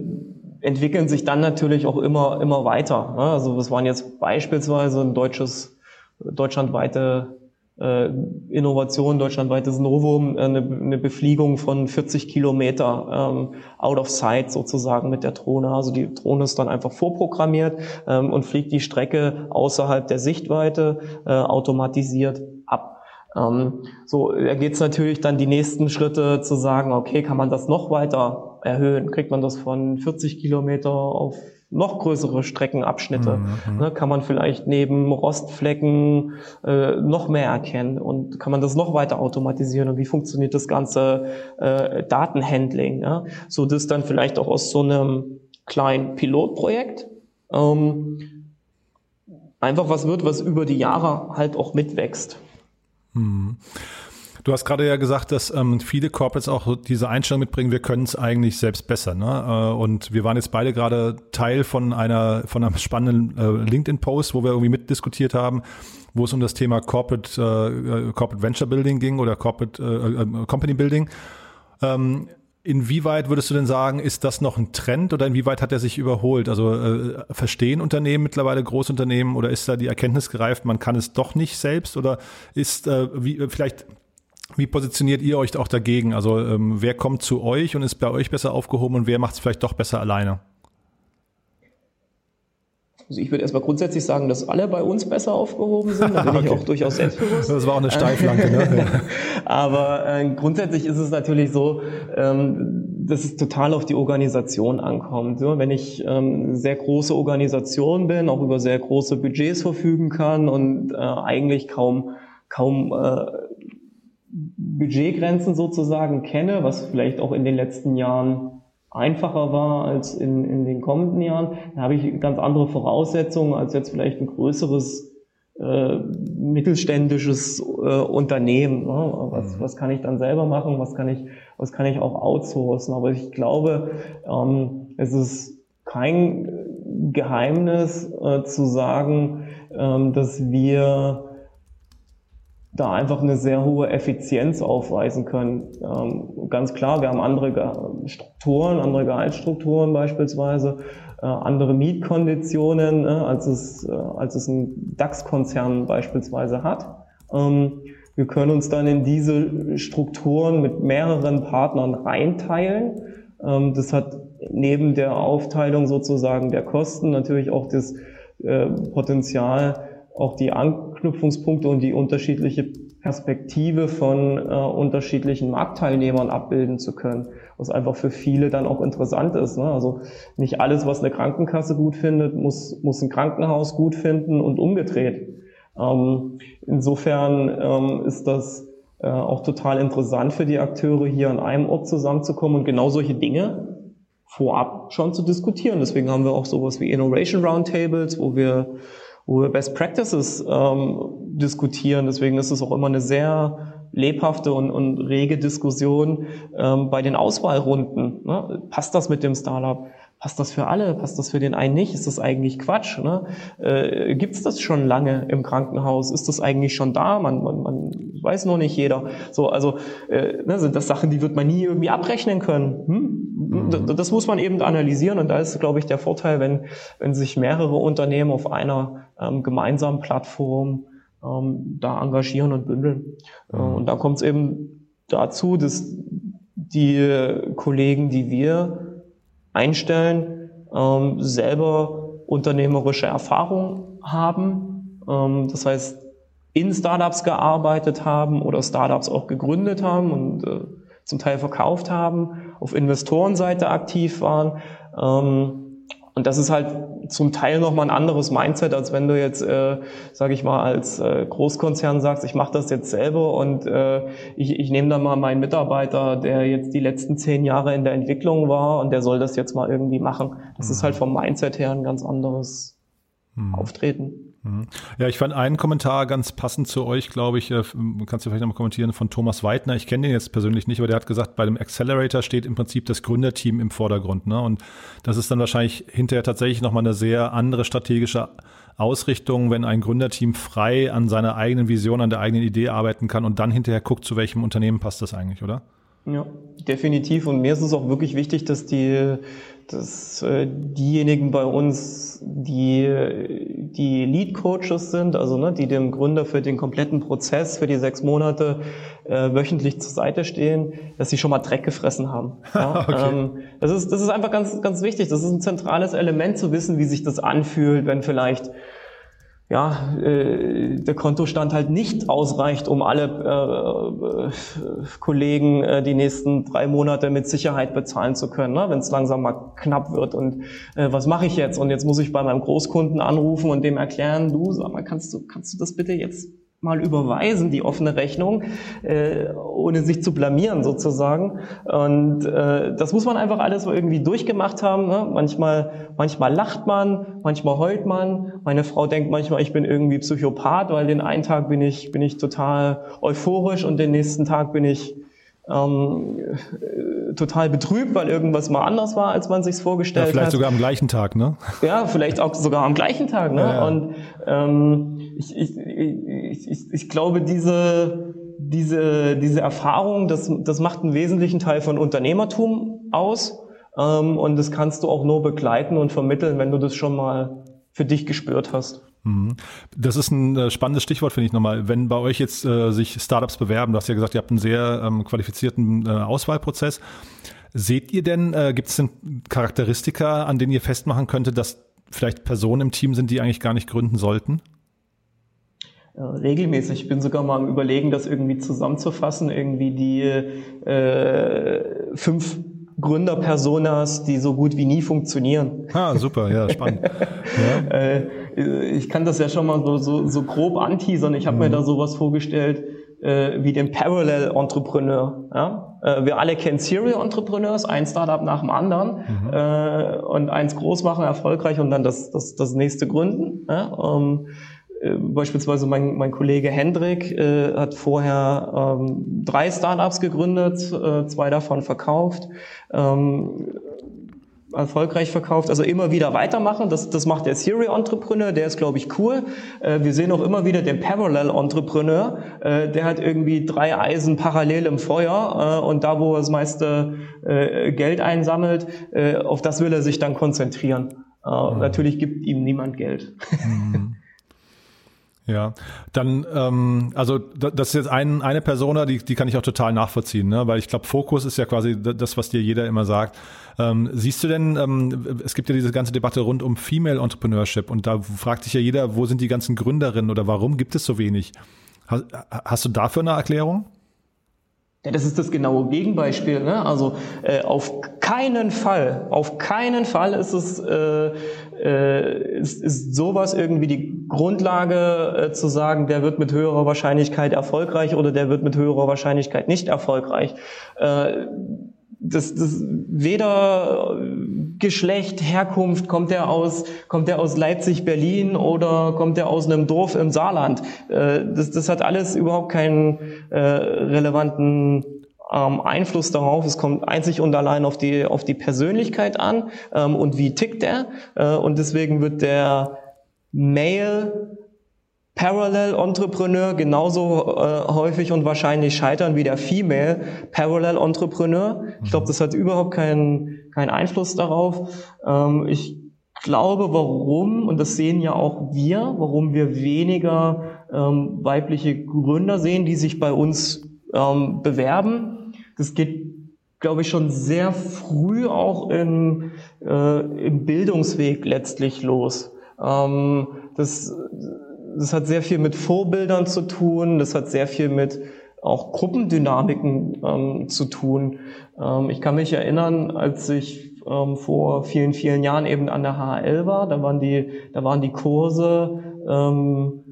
B: entwickeln sich dann natürlich auch immer, immer weiter. Ne? Also das waren jetzt beispielsweise ein deutsches, deutschlandweite äh, Innovation, deutschlandweites Novum, äh, eine, eine Befliegung von 40 Kilometer ähm, out of sight sozusagen mit der Drohne. Also die Drohne ist dann einfach vorprogrammiert ähm, und fliegt die Strecke außerhalb der Sichtweite äh, automatisiert ab. Ähm, so, da geht es natürlich dann die nächsten Schritte zu sagen, okay, kann man das noch weiter erhöhen? Kriegt man das von 40 Kilometer auf noch größere Streckenabschnitte. Mhm, mhm. Ne, kann man vielleicht neben Rostflecken äh, noch mehr erkennen und kann man das noch weiter automatisieren und wie funktioniert das ganze äh, Datenhandling, ja? so dass dann vielleicht auch aus so einem kleinen Pilotprojekt ähm, einfach was wird, was über die Jahre halt auch mitwächst.
A: Mhm. Du hast gerade ja gesagt, dass ähm, viele Corporates auch diese Einstellung mitbringen, wir können es eigentlich selbst besser. Ne? Äh, und wir waren jetzt beide gerade Teil von einer von einem spannenden äh, LinkedIn-Post, wo wir irgendwie mitdiskutiert haben, wo es um das Thema Corporate, äh, Corporate Venture Building ging oder Corporate äh, äh, Company Building. Ähm, Inwieweit würdest du denn sagen, ist das noch ein Trend oder inwieweit hat er sich überholt? Also äh, verstehen Unternehmen mittlerweile Großunternehmen oder ist da die Erkenntnis gereift, man kann es doch nicht selbst oder ist äh, wie vielleicht wie positioniert ihr euch auch dagegen? Also ähm, wer kommt zu euch und ist bei euch besser aufgehoben und wer macht es vielleicht doch besser alleine?
B: Also ich würde erstmal grundsätzlich sagen, dass alle bei uns besser aufgehoben sind. Da <laughs> bin okay. ich auch durchaus selbstbewusst.
A: Das war auch eine Steilflanke. Ne? <laughs>
B: Aber äh, grundsätzlich ist es natürlich so, ähm, dass es total auf die Organisation ankommt. So, wenn ich ähm, sehr große Organisation bin, auch über sehr große Budgets verfügen kann und äh, eigentlich kaum kaum äh, Budgetgrenzen sozusagen kenne, was vielleicht auch in den letzten Jahren einfacher war als in, in den kommenden Jahren, dann habe ich ganz andere Voraussetzungen als jetzt vielleicht ein größeres äh, mittelständisches äh, Unternehmen. Ne? Was, mhm. was kann ich dann selber machen? Was kann ich, was kann ich auch outsourcen? Aber ich glaube, ähm, es ist kein Geheimnis äh, zu sagen, ähm, dass wir da einfach eine sehr hohe Effizienz aufweisen können. Ähm, ganz klar, wir haben andere Strukturen, andere Gehaltsstrukturen beispielsweise, äh, andere Mietkonditionen, äh, als, es, äh, als es ein DAX-Konzern beispielsweise hat. Ähm, wir können uns dann in diese Strukturen mit mehreren Partnern reinteilen. Ähm, das hat neben der Aufteilung sozusagen der Kosten natürlich auch das äh, Potenzial, auch die Anknüpfungspunkte und die unterschiedliche Perspektive von äh, unterschiedlichen Marktteilnehmern abbilden zu können, was einfach für viele dann auch interessant ist. Ne? Also nicht alles, was eine Krankenkasse gut findet, muss, muss ein Krankenhaus gut finden und umgedreht. Ähm, insofern ähm, ist das äh, auch total interessant für die Akteure, hier an einem Ort zusammenzukommen und genau solche Dinge vorab schon zu diskutieren. Deswegen haben wir auch sowas wie Innovation Roundtables, wo wir, wo wir Best Practices ähm, diskutieren. Deswegen ist es auch immer eine sehr lebhafte und, und rege Diskussion ähm, bei den Auswahlrunden. Ne? Passt das mit dem Startup? Passt das für alle? Passt das für den einen nicht? Ist das eigentlich Quatsch? Ne? Äh, Gibt es das schon lange im Krankenhaus? Ist das eigentlich schon da? Man, man, man weiß nur nicht jeder. So, also äh, ne, sind das Sachen, die wird man nie irgendwie abrechnen können. Hm? Mhm. Das muss man eben analysieren und da ist, glaube ich, der Vorteil, wenn, wenn sich mehrere Unternehmen auf einer ähm, gemeinsamen Plattform ähm, da engagieren und bündeln. Äh, mhm. Und da kommt es eben dazu, dass die Kollegen, die wir einstellen, ähm, selber unternehmerische Erfahrung haben. Ähm, das heißt, in Startups gearbeitet haben oder Startups auch gegründet haben und äh, zum Teil verkauft haben, auf Investorenseite aktiv waren. Ähm, und das ist halt zum Teil nochmal ein anderes Mindset, als wenn du jetzt, äh, sage ich mal, als äh, Großkonzern sagst, ich mache das jetzt selber und äh, ich, ich nehme dann mal meinen Mitarbeiter, der jetzt die letzten zehn Jahre in der Entwicklung war und der soll das jetzt mal irgendwie machen. Das mhm. ist halt vom Mindset her ein ganz anderes mhm. Auftreten.
A: Mhm. Ja, ich fand einen Kommentar ganz passend zu euch, glaube ich, äh, kannst du vielleicht nochmal kommentieren, von Thomas Weidner. Ich kenne den jetzt persönlich nicht, aber der hat gesagt, bei dem Accelerator steht im Prinzip das Gründerteam im Vordergrund. Ne? Und das ist dann wahrscheinlich hinterher tatsächlich nochmal eine sehr andere strategische Ausrichtung, wenn ein Gründerteam frei an seiner eigenen Vision, an der eigenen Idee arbeiten kann und dann hinterher guckt, zu welchem Unternehmen passt das eigentlich, oder?
B: Ja, definitiv. Und mir ist es auch wirklich wichtig, dass die, dass äh, diejenigen bei uns, die die Lead Coaches sind, also ne, die dem Gründer für den kompletten Prozess für die sechs Monate äh, wöchentlich zur Seite stehen, dass sie schon mal Dreck gefressen haben. <laughs> Ja? okay. ähm, das ist das ist einfach ganz ganz wichtig. Das ist ein zentrales Element zu wissen, wie sich das anfühlt, wenn vielleicht ja, äh, der Kontostand halt nicht ausreicht, um alle äh, äh, Kollegen äh, die nächsten drei Monate mit Sicherheit bezahlen zu können, ne? wenn es langsam mal knapp wird. Und äh, was mache ich jetzt? Und jetzt muss ich bei meinem Großkunden anrufen und dem erklären, du, sag mal, kannst du, kannst du das bitte jetzt mal überweisen, die offene Rechnung, äh, ohne sich zu blamieren sozusagen. Und äh, das muss man einfach alles so irgendwie durchgemacht haben. Ne? Manchmal, manchmal lacht man, manchmal heult man. Meine Frau denkt manchmal, ich bin irgendwie Psychopath, weil den einen Tag bin ich, bin ich total euphorisch und den nächsten Tag bin ich ähm, äh, total betrübt, weil irgendwas mal anders war, als man sich's vorgestellt
A: ja, vielleicht
B: hat.
A: sogar am gleichen Tag, ne?
B: Ja, vielleicht auch sogar am gleichen Tag, ne? Ja, ja. Und ähm, ich, ich, ich, ich, ich glaube, diese diese diese Erfahrung, das das macht einen wesentlichen Teil von Unternehmertum aus. Ähm, und das kannst du auch nur begleiten und vermitteln, wenn du das schon mal für dich gespürt hast.
A: Mhm. Das ist ein äh, spannendes Stichwort, finde ich nochmal. Wenn bei euch jetzt äh, sich Startups bewerben, du hast ja gesagt, ihr habt einen sehr ähm, qualifizierten äh, Auswahlprozess. Seht ihr denn, äh, gibt es denn Charakteristika, an denen ihr festmachen könntet, dass vielleicht Personen im Team sind, die eigentlich gar nicht gründen sollten?
B: regelmäßig. Ich bin sogar mal am Überlegen, das irgendwie zusammenzufassen, irgendwie die äh, fünf Gründerpersonas, die so gut wie nie funktionieren.
A: Ah, super, ja, spannend. <laughs> ja.
B: Äh, ich kann das ja schon mal so, so, so grob anteasern. Ich habe mhm. mir da sowas vorgestellt äh, wie den Parallel Entrepreneur. Ja? Äh, wir alle kennen Serial Entrepreneurs, ein Startup nach dem anderen mhm. äh, und eins groß machen, erfolgreich und dann das, das, das nächste gründen. Ja? Ähm, äh, beispielsweise mein, mein Kollege Hendrik äh, hat vorher ähm, drei Startups gegründet, äh, zwei davon verkauft, ähm, erfolgreich verkauft, also immer wieder weitermachen. Das, das macht der Serial Entrepreneur, der ist, glaube ich, cool. Äh, wir sehen auch immer wieder den Parallel Entrepreneur, äh, der hat irgendwie drei Eisen parallel im Feuer äh, und da, wo er das meiste äh, Geld einsammelt, äh, auf das will er sich dann konzentrieren. Äh, mhm. Natürlich gibt ihm niemand Geld. Mhm. <laughs>
A: Ja, dann, ähm, also das ist jetzt ein, eine Persona, die, die kann ich auch total nachvollziehen, ne? weil ich glaube, Fokus ist ja quasi das, was dir jeder immer sagt. Ähm, siehst du denn, ähm, es gibt ja diese ganze Debatte rund um Female Entrepreneurship und da fragt sich ja jeder, wo sind die ganzen Gründerinnen oder warum gibt es so wenig? Hast, hast du dafür eine Erklärung?
B: Ja, das ist das genaue Gegenbeispiel. Ne? Also äh, auf keinen Fall, auf keinen Fall ist es äh, äh, ist, ist sowas irgendwie die Grundlage äh, zu sagen, der wird mit höherer Wahrscheinlichkeit erfolgreich oder der wird mit höherer Wahrscheinlichkeit nicht erfolgreich. Äh, das, das weder Geschlecht, Herkunft, kommt er aus, kommt er aus Leipzig, Berlin oder kommt er aus einem Dorf im Saarland? Äh, das, das hat alles überhaupt keinen äh, relevanten ähm, Einfluss darauf. Es kommt einzig und allein auf die, auf die Persönlichkeit an ähm, und wie tickt er. Äh, und deswegen wird der Male Parallel Entrepreneur genauso äh, häufig und wahrscheinlich scheitern wie der Female Parallel Entrepreneur. Ich glaube, das hat überhaupt keinen, keinen Einfluss darauf. Ähm, ich glaube, warum, und das sehen ja auch wir, warum wir weniger ähm, weibliche Gründer sehen, die sich bei uns ähm, bewerben. Das geht, glaube ich, schon sehr früh auch in, äh, im Bildungsweg letztlich los. Ähm, das das hat sehr viel mit Vorbildern zu tun, das hat sehr viel mit auch Gruppendynamiken ähm, zu tun. Ähm, ich kann mich erinnern, als ich ähm, vor vielen, vielen Jahren eben an der HL war, da waren die, da waren die Kurse ähm,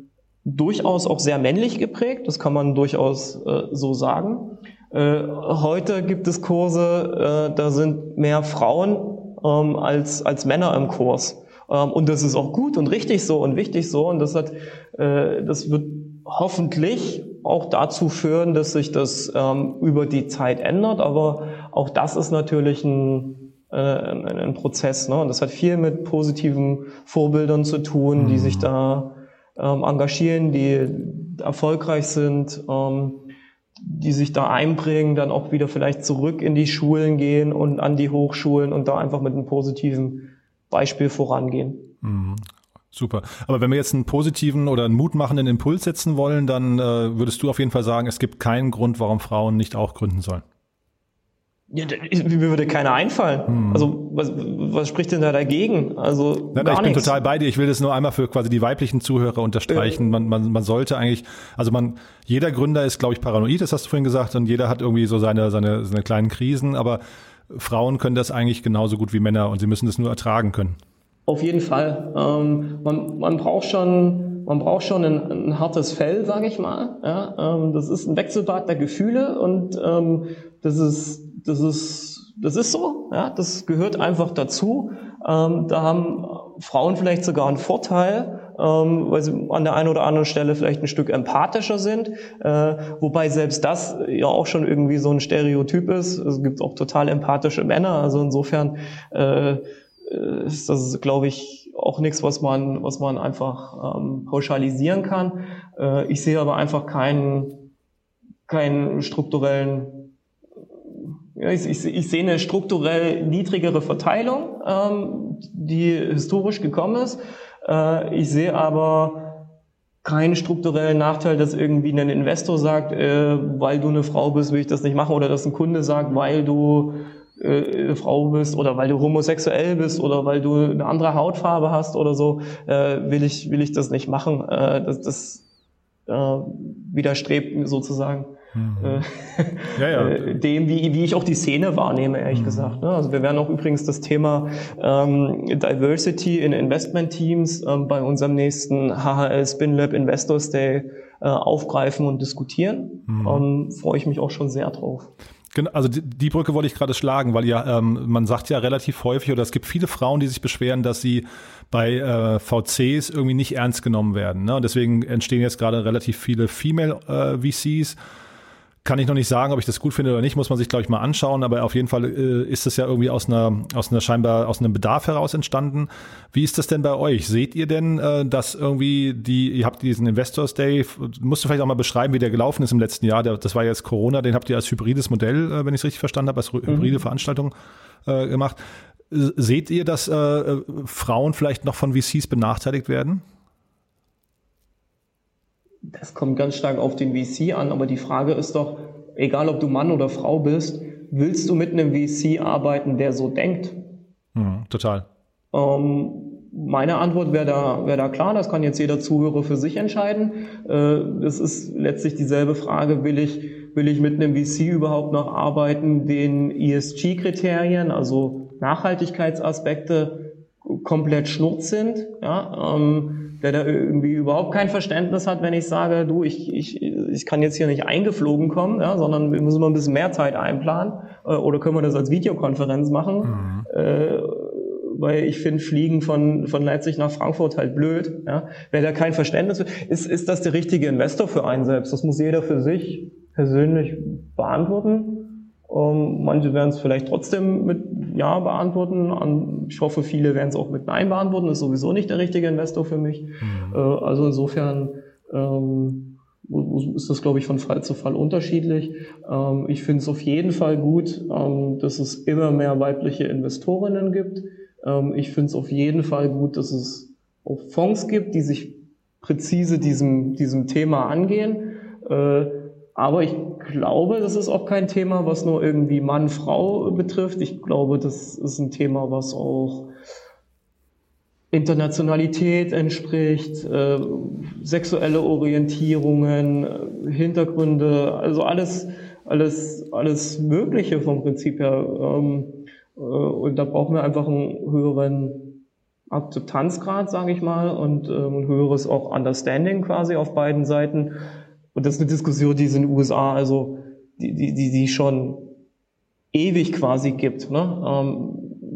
B: durchaus auch sehr männlich geprägt, das kann man durchaus äh, so sagen. Äh, heute gibt es Kurse, äh, da sind mehr Frauen ähm, als, als Männer im Kurs. Ähm, und das ist auch gut und richtig so und wichtig so. Und das hat, äh, das wird hoffentlich auch dazu führen, dass sich das ähm, über die Zeit ändert. Aber auch das ist natürlich ein, äh, ein, ein Prozess. Ne? Und das hat viel mit positiven Vorbildern zu tun, mhm. die sich da ähm, engagieren, die erfolgreich sind, die sich da einbringen, dann auch wieder vielleicht zurück in die Schulen gehen und an die Hochschulen und da einfach mit einem positiven Beispiel vorangehen. Mhm.
A: Super. Aber wenn wir jetzt einen positiven oder einen mutmachenden Impuls setzen wollen, dann äh, würdest du auf jeden Fall sagen, es gibt keinen Grund, warum Frauen nicht auch gründen sollen.
B: Ja, mir würde keiner einfallen. Hm. Also was, was spricht denn da dagegen? Also
A: Nein, gar ich bin nichts. total bei dir. Ich will das nur einmal für quasi die weiblichen Zuhörer unterstreichen. Äh. Man, man, man sollte eigentlich, also man, jeder Gründer ist, glaube ich, paranoid, das hast du vorhin gesagt, und jeder hat irgendwie so seine, seine, seine kleinen Krisen, aber Frauen können das eigentlich genauso gut wie Männer und sie müssen das nur ertragen können.
B: Auf jeden Fall. Ähm, man, man braucht schon, man braucht schon ein, ein hartes Fell, sage ich mal. Ja, ähm, das ist ein Wechselbad der Gefühle und ähm, das ist, das ist, das ist so. Ja, das gehört einfach dazu. Ähm, da haben Frauen vielleicht sogar einen Vorteil, ähm, weil sie an der einen oder anderen Stelle vielleicht ein Stück empathischer sind, äh, wobei selbst das ja auch schon irgendwie so ein Stereotyp ist. Es gibt auch total empathische Männer, also insofern äh, ist das, glaube ich, auch nichts, was man, was man einfach ähm, pauschalisieren kann. Äh, ich sehe aber einfach keinen, keinen strukturellen ja, ich, ich, ich sehe eine strukturell niedrigere Verteilung, ähm, die historisch gekommen ist. Äh, ich sehe aber keinen strukturellen Nachteil, dass irgendwie ein Investor sagt, äh, weil du eine Frau bist, will ich das nicht machen, oder dass ein Kunde sagt, weil du äh, Frau bist oder weil du homosexuell bist oder weil du eine andere Hautfarbe hast oder so, äh, will ich will ich das nicht machen. Äh, das das äh, widerstrebt sozusagen Mhm. Äh, ja, ja. <laughs> Äh, dem, wie, wie ich auch die Szene wahrnehme, ehrlich mhm. gesagt. Ne? Also wir werden auch übrigens das Thema ähm, Diversity in Investment Teams ähm, bei unserem nächsten HHL Spin Lab Investors Day äh, aufgreifen und diskutieren. Mhm. Ähm, Freue ich mich auch schon sehr drauf.
A: Genau, also die, die Brücke wollte ich gerade schlagen, weil ja, ähm, man sagt ja relativ häufig, oder es gibt viele Frauen, die sich beschweren, dass sie bei äh, VCs irgendwie nicht ernst genommen werden. Ne? Und deswegen entstehen jetzt gerade relativ viele Female äh, VCs kann ich noch nicht sagen, ob ich das gut finde oder nicht, muss man sich, glaube ich, mal anschauen. Aber auf jeden Fall äh, ist es ja irgendwie aus einer, aus einer scheinbar aus einem Bedarf heraus entstanden. Wie ist das denn bei euch? Seht ihr denn, äh, dass irgendwie die, ihr habt diesen Investors Day, musst du vielleicht auch mal beschreiben, wie der gelaufen ist im letzten Jahr? Der, das war jetzt Corona, den habt ihr als hybrides Modell, äh, wenn ich es richtig verstanden habe, als hybride mhm. Veranstaltung äh, gemacht. Seht ihr, dass äh, Frauen vielleicht noch von VCs benachteiligt werden?
B: Das kommt ganz stark auf den VC an, aber die Frage ist doch, egal ob du Mann oder Frau bist, willst du mit einem VC arbeiten, der so denkt?
A: Mhm, total.
B: Ähm, meine Antwort wäre da, wäre da klar, das kann jetzt jeder Zuhörer für sich entscheiden. Äh, es ist letztlich dieselbe Frage, will ich, will ich mit einem VC überhaupt noch arbeiten, den ESG-Kriterien, also Nachhaltigkeitsaspekte komplett schnurz sind, ja, ähm, der da irgendwie überhaupt kein Verständnis hat, wenn ich sage, du, ich, ich, ich kann jetzt hier nicht eingeflogen kommen, ja, sondern wir müssen mal ein bisschen mehr Zeit einplanen äh, oder können wir das als Videokonferenz machen. Mhm. Äh, weil ich finde Fliegen von, von Leipzig nach Frankfurt halt blöd. Ja. Wer da kein Verständnis für, ist, ist das der richtige Investor für einen selbst? Das muss jeder für sich persönlich beantworten. Ähm, manche werden es vielleicht trotzdem mit Ja beantworten. Ich hoffe, viele werden es auch mit Nein beantworten. Das ist sowieso nicht der richtige Investor für mich. Mhm. Äh, also insofern ähm, ist das, glaube ich, von Fall zu Fall unterschiedlich. Ähm, ich finde es auf jeden Fall gut, ähm, dass es immer mehr weibliche Investorinnen gibt. Ähm, ich finde es auf jeden Fall gut, dass es auch Fonds gibt, die sich präzise diesem, diesem Thema angehen. Äh, aber ich glaube, das ist auch kein Thema, was nur irgendwie Mann, Frau betrifft. Ich glaube, das ist ein Thema, was auch Internationalität entspricht, äh, sexuelle Orientierungen, äh, Hintergründe, also alles, alles, alles Mögliche vom Prinzip her. Ähm, äh, und da brauchen wir einfach einen höheren Akzeptanzgrad, sage ich mal, und ähm, ein höheres auch Understanding quasi auf beiden Seiten. Und das ist eine Diskussion, die es in den USA, also die, die, die, die schon ewig quasi gibt. Ne? Ähm,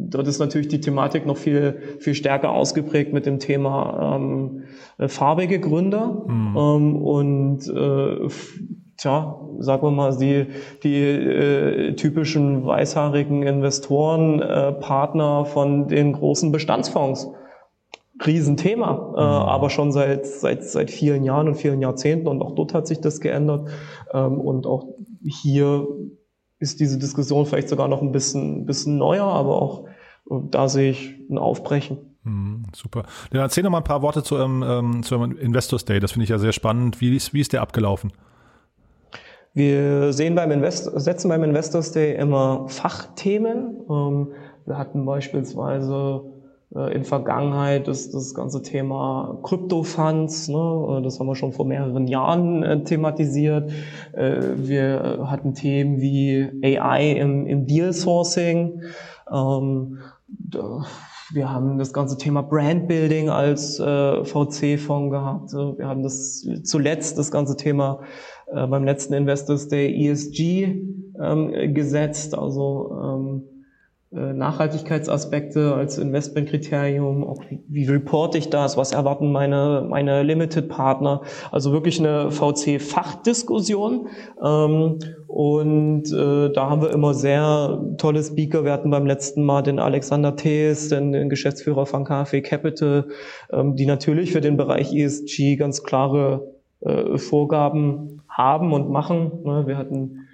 B: dort ist natürlich die Thematik noch viel, viel stärker ausgeprägt mit dem Thema ähm, äh, farbige Gründer. Mhm. Ähm, und äh, tja, sagen wir mal, die, die äh, typischen weißhaarigen Investoren, äh, Partner von den großen Bestandsfonds. Riesenthema, äh, mhm. äh, aber schon seit, seit, seit vielen Jahren und vielen Jahrzehnten und auch dort hat sich das geändert. Ähm, und auch hier ist diese Diskussion vielleicht sogar noch ein bisschen, bisschen neuer, aber auch da sehe ich ein Aufbrechen.
A: Mhm, super. Dann erzähl noch mal ein paar Worte zu eurem, ähm, zu eurem Investors Day. Das finde ich ja sehr spannend. Wie ist, wie ist der abgelaufen?
B: Wir sehen beim Invest setzen beim Investors Day immer Fachthemen. Ähm, wir hatten beispielsweise äh, in Vergangenheit das, das ganze Thema Kryptofunds, ne? das haben wir schon vor mehreren Jahren äh, thematisiert. Äh, wir hatten Themen wie AI im, im Deal Sourcing. Ähm, wir haben das ganze Thema Brandbuilding als äh, VC-Fonds gehabt. Wir haben das zuletzt das ganze Thema äh, beim letzten Investors Day ESG ähm, gesetzt, also ähm, äh, Nachhaltigkeitsaspekte als Investmentkriterium, auch wie, wie reporte ich das, was erwarten meine, meine Limited-Partner, also wirklich eine VC-Fachdiskussion ähm, und äh, da haben wir immer sehr tolle Speaker, wir hatten beim letzten Mal den Alexander Thees, den, den Geschäftsführer von KfW Capital, ähm, die natürlich für den Bereich ESG ganz klare äh, Vorgaben haben und machen. Ne? Wir hatten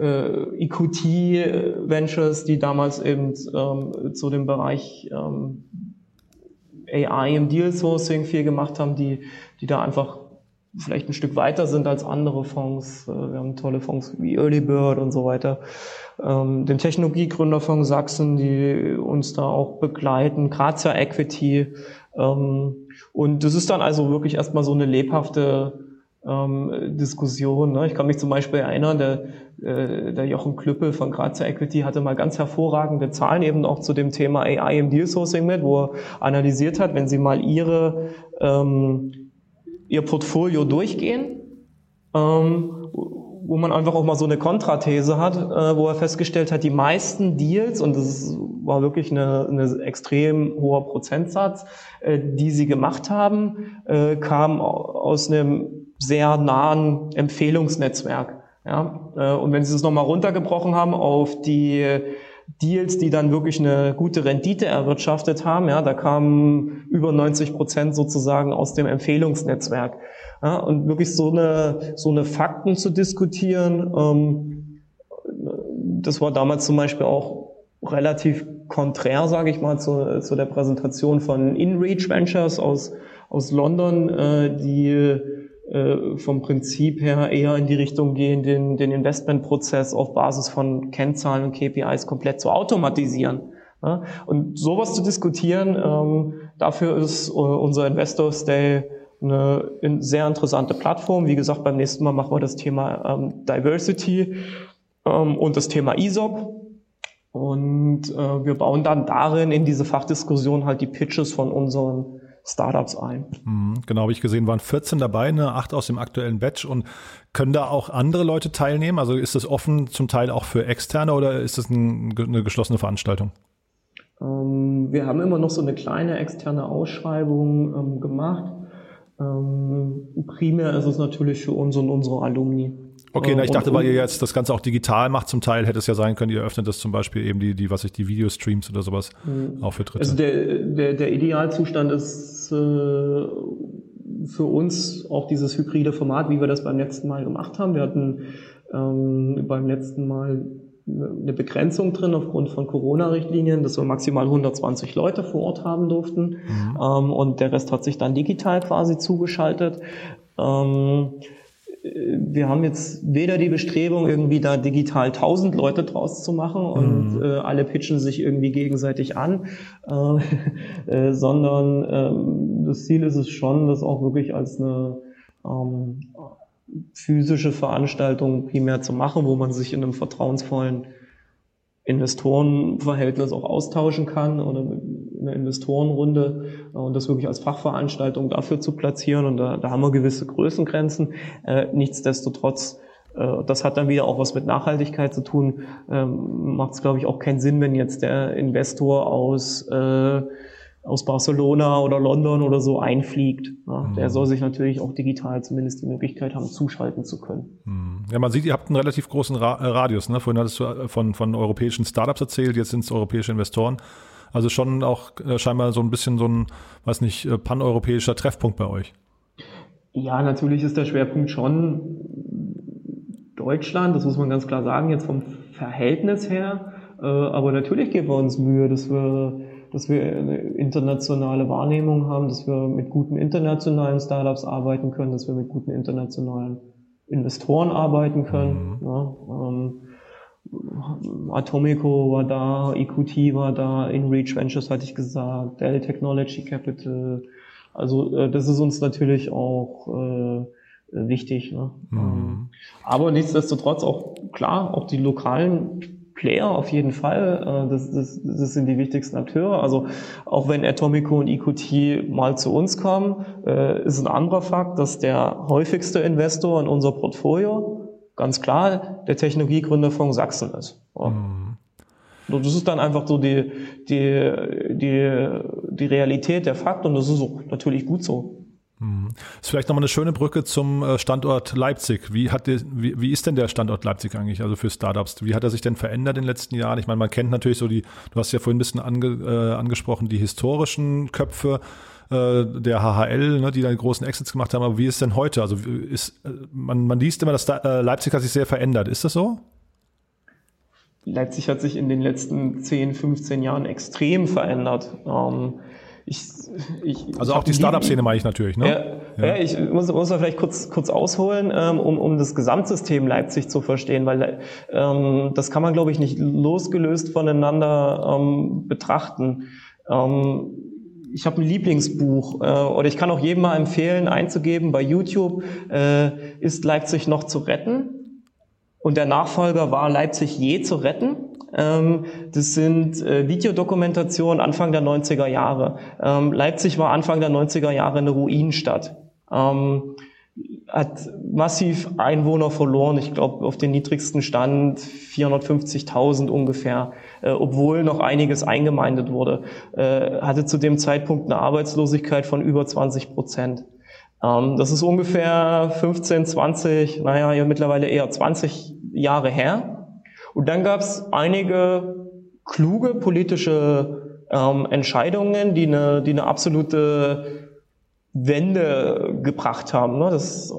B: äh, EQT Ventures, die damals eben ähm, zu dem Bereich ähm, AI im Deal Sourcing viel gemacht haben, die, die da einfach vielleicht ein Stück weiter sind als andere Fonds. Äh, wir haben tolle Fonds wie Early Bird und so weiter. Ähm, den Technologiegründerfonds Sachsen, die uns da auch begleiten, Grazia Equity. Ähm, und das ist dann also wirklich erstmal so eine lebhafte ähm, Diskussion. Ne? Ich kann mich zum Beispiel erinnern, der, äh, der Jochen Klüppel von Grazia Equity hatte mal ganz hervorragende Zahlen eben auch zu dem Thema AI im Deal Sourcing mit, wo er analysiert hat, wenn Sie mal Ihre, ähm, Ihr Portfolio durchgehen, ähm, wo man einfach auch mal so eine Kontrathese hat, äh, wo er festgestellt hat, die meisten Deals, und das war wirklich eine, eine extrem hoher Prozentsatz, äh, die sie gemacht haben, äh, kamen aus einem sehr nahen Empfehlungsnetzwerk. Ja? Äh, und wenn Sie es nochmal runtergebrochen haben auf die Deals, die dann wirklich eine gute Rendite erwirtschaftet haben, ja, da kamen über 90 Prozent sozusagen aus dem Empfehlungsnetzwerk. Ja, und wirklich so eine, so eine Fakten zu diskutieren, ähm, das war damals zum Beispiel auch relativ konträr, sage ich mal, zu, zu der Präsentation von InReach Ventures aus, aus London, äh, die äh, vom Prinzip her eher in die Richtung gehen, den, den Investmentprozess auf Basis von Kennzahlen und KPIs komplett zu automatisieren. Und sowas zu diskutieren, ähm, dafür ist äh, unser Investors Day eine sehr interessante Plattform. Wie gesagt, beim nächsten Mal machen wir das Thema ähm, Diversity ähm, und das Thema ESOP. Und äh, wir bauen dann darin in diese Fachdiskussion halt die Pitches von unseren Startups ein.
A: Mhm, genau, habe ich gesehen, waren 14 dabei, ne, acht aus dem aktuellen Batch und können da auch andere Leute teilnehmen? Also ist das offen zum Teil auch für Externe oder ist das ein, eine geschlossene Veranstaltung?
B: Ähm, wir haben immer noch so eine kleine externe Ausschreibung ähm, gemacht. Ähm, primär ist es natürlich für uns und unsere Alumni.
A: Okay, na, ich dachte, weil ihr jetzt das Ganze auch digital macht zum Teil, hätte es ja sein können, ihr öffnet das zum Beispiel eben die, die was ich, die Videostreams oder sowas mhm. auch für Dritte.
B: Also der, der, der Idealzustand ist äh, für uns auch dieses hybride Format, wie wir das beim letzten Mal gemacht haben. Wir hatten ähm, beim letzten Mal eine Begrenzung drin aufgrund von Corona-Richtlinien, dass wir maximal 120 Leute vor Ort haben durften mhm. ähm, und der Rest hat sich dann digital quasi zugeschaltet. Ähm, wir haben jetzt weder die Bestrebung, irgendwie da digital 1000 Leute draus zu machen und mhm. äh, alle pitchen sich irgendwie gegenseitig an, äh, <laughs> äh, sondern ähm, das Ziel ist es schon, das auch wirklich als eine ähm, physische Veranstaltung primär zu machen, wo man sich in einem vertrauensvollen Investorenverhältnis auch austauschen kann oder eine Investorenrunde äh, und das wirklich als Fachveranstaltung dafür zu platzieren. Und da, da haben wir gewisse Größengrenzen. Äh, nichtsdestotrotz, äh, das hat dann wieder auch was mit Nachhaltigkeit zu tun, ähm, macht es, glaube ich, auch keinen Sinn, wenn jetzt der Investor aus äh, aus Barcelona oder London oder so einfliegt. Ja, mhm. Der soll sich natürlich auch digital zumindest die Möglichkeit haben, zuschalten zu können.
A: Mhm. Ja, man sieht, ihr habt einen relativ großen Ra äh, Radius. Ne? Vorhin hattest du äh, von, von europäischen Startups erzählt, jetzt sind es europäische Investoren. Also schon auch äh, scheinbar so ein bisschen so ein, weiß nicht, äh, paneuropäischer Treffpunkt bei euch.
B: Ja, natürlich ist der Schwerpunkt schon Deutschland, das muss man ganz klar sagen, jetzt vom Verhältnis her. Äh, aber natürlich geben wir uns Mühe, dass wir dass wir eine internationale Wahrnehmung haben, dass wir mit guten internationalen Startups arbeiten können, dass wir mit guten internationalen Investoren arbeiten können. Mhm. Ja, ähm, Atomico war da, EQT war da, InReach Ventures hatte ich gesagt, Dell Technology Capital. Also äh, das ist uns natürlich auch äh, wichtig. Ne? Mhm. Ähm, aber nichtsdestotrotz auch klar, auch die lokalen Player auf jeden Fall. Äh, das, das, das sind die wichtigsten Akteure. Also auch wenn Atomico und EQT mal zu uns kommen, äh, ist ein anderer Fakt, dass der häufigste Investor in unser Portfolio ganz klar der Technologiegründerfonds Sachsen ist. Mhm. Das ist dann einfach so die, die, die, die Realität, der Fakt und das ist auch natürlich gut so.
A: Mhm. Ist vielleicht nochmal eine schöne Brücke zum äh, Standort Leipzig. Wie, hat die, wie, wie ist denn der Standort Leipzig eigentlich, also für Startups? Wie hat er sich denn verändert in den letzten Jahren? Ich meine, man kennt natürlich so die, du hast ja vorhin ein bisschen ange, äh, angesprochen, die historischen Köpfe äh, der HHL, ne, die da großen Exits gemacht haben, aber wie ist denn heute? Also ist, äh, man, man liest immer, dass da, äh, Leipzig hat sich sehr verändert. Ist das so?
B: Leipzig hat sich in den letzten 10, 15 Jahren extrem verändert. Ähm,
A: ich, ich, also auch die Startup-Szene meine ich natürlich, ne?
B: Ja, ja. ja ich muss, muss da vielleicht kurz, kurz ausholen, ähm, um, um das Gesamtsystem Leipzig zu verstehen, weil ähm, das kann man, glaube ich, nicht losgelöst voneinander ähm, betrachten. Ähm, ich habe ein Lieblingsbuch äh, oder ich kann auch jedem mal empfehlen, einzugeben bei YouTube, äh, ist Leipzig noch zu retten? Und der Nachfolger war Leipzig je zu retten? Ähm, das sind äh, Videodokumentationen Anfang der 90er Jahre. Ähm, Leipzig war Anfang der 90er Jahre eine Ruinenstadt. Ähm, hat massiv Einwohner verloren. Ich glaube, auf den niedrigsten Stand 450.000 ungefähr, äh, obwohl noch einiges eingemeindet wurde. Äh, hatte zu dem Zeitpunkt eine Arbeitslosigkeit von über 20 Prozent. Das ist ungefähr 15, 20, naja, ja, mittlerweile eher 20 Jahre her. Und dann gab es einige kluge politische ähm, Entscheidungen, die eine, die eine absolute Wende gebracht haben. Ne? Das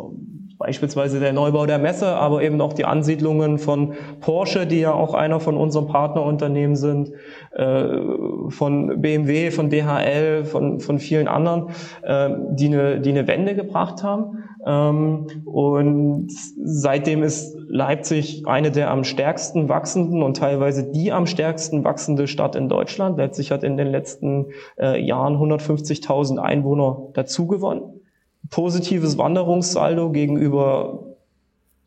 B: beispielsweise der Neubau der Messe, aber eben auch die Ansiedlungen von Porsche, die ja auch einer von unseren Partnerunternehmen sind, äh, von BMW, von DHL, von, von vielen anderen, äh, die, eine, die eine Wende gebracht haben. Ähm, und seitdem ist Leipzig eine der am stärksten wachsenden und teilweise die am stärksten wachsende Stadt in Deutschland. Leipzig hat in den letzten äh, Jahren 150.000 Einwohner dazugewonnen positives Wanderungssaldo gegenüber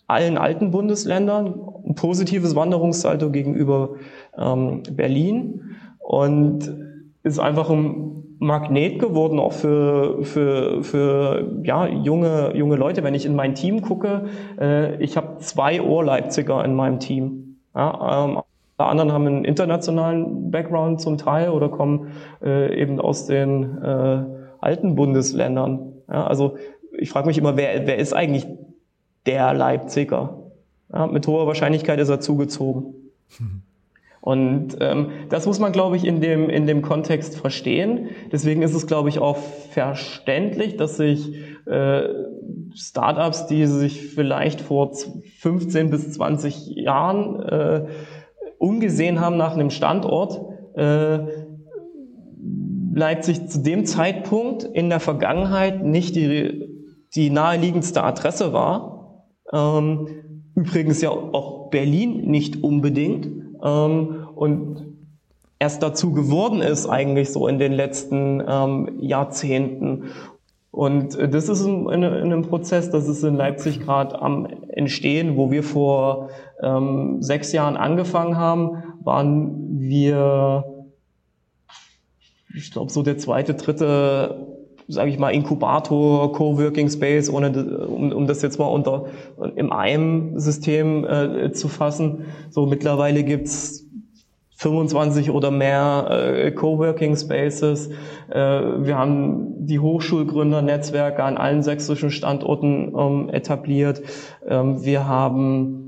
B: allen alten Bundesländern, ein positives Wanderungssaldo gegenüber ähm, Berlin und ist einfach ein Magnet geworden, auch für, für, für ja, junge, junge Leute. Wenn ich in mein Team gucke, äh, ich habe zwei Ohr-Leipziger in meinem Team. Ja, ähm, alle anderen haben einen internationalen Background zum Teil oder kommen äh, eben aus den äh, alten Bundesländern. Ja, also ich frage mich immer, wer, wer ist eigentlich der Leipziger? Ja, mit hoher Wahrscheinlichkeit ist er zugezogen. <laughs> Und ähm, das muss man, glaube ich, in dem, in dem Kontext verstehen. Deswegen ist es, glaube ich, auch verständlich, dass sich äh, Startups, die sich vielleicht vor 15 bis 20 Jahren äh, umgesehen haben nach einem Standort, äh, Leipzig zu dem Zeitpunkt in der Vergangenheit nicht die, die naheliegendste Adresse war. Ähm, übrigens ja auch Berlin nicht unbedingt ähm, und erst dazu geworden ist eigentlich so in den letzten ähm, Jahrzehnten. Und das ist in, in, in, einem Prozess, das ist in Leipzig gerade am Entstehen, wo wir vor ähm, sechs Jahren angefangen haben, waren wir, ich glaube, so der zweite, dritte sage ich mal, Inkubator, Coworking Space, ohne um, um das jetzt mal unter im einem System äh, zu fassen. So mittlerweile gibt's 25 oder mehr äh, Coworking Spaces. Äh, wir haben die Hochschulgründernetzwerke an allen sächsischen Standorten ähm, etabliert. Ähm, wir haben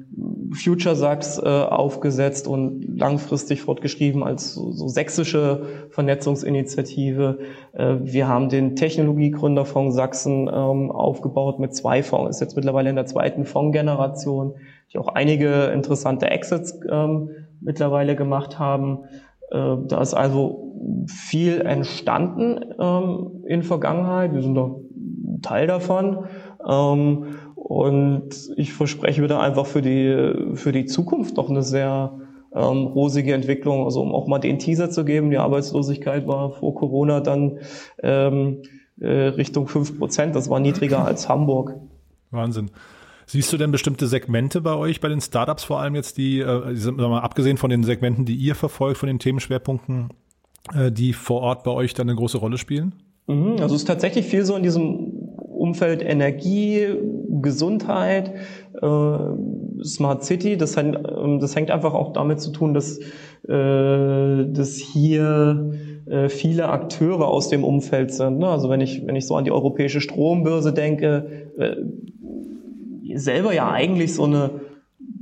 B: Future Sachs äh, aufgesetzt und langfristig fortgeschrieben als so, sächsische Vernetzungsinitiative. Äh, wir haben den Technologiegründerfonds Sachsen ähm, aufgebaut mit zwei Fonds, ist jetzt mittlerweile in der zweiten Fondsgeneration, die auch einige interessante Exits ähm, mittlerweile gemacht haben. Äh, da ist also viel entstanden ähm, in Vergangenheit. Wir sind da Teil davon. Und ich verspreche mir da einfach für die, für die Zukunft noch eine sehr ähm, rosige Entwicklung. Also um auch mal den Teaser zu geben, die Arbeitslosigkeit war vor Corona dann ähm, äh, Richtung fünf Prozent. Das war niedriger als Hamburg.
A: Wahnsinn. Siehst du denn bestimmte Segmente bei euch, bei den Startups vor allem jetzt, die, äh, sagen wir mal, abgesehen von den Segmenten, die ihr verfolgt, von den Themenschwerpunkten, äh, die vor Ort bei euch dann eine große Rolle spielen?
B: Mhm, also es ist tatsächlich viel so in diesem Umfeld Energie, Gesundheit, äh, Smart City. Das, hängt, ähm, das hängt einfach auch damit zu tun, dass, äh, dass hier äh, viele Akteure aus dem Umfeld sind. Ne? Also wenn ich, wenn ich so an die europäische Strombörse denke, äh, selber ja eigentlich so eine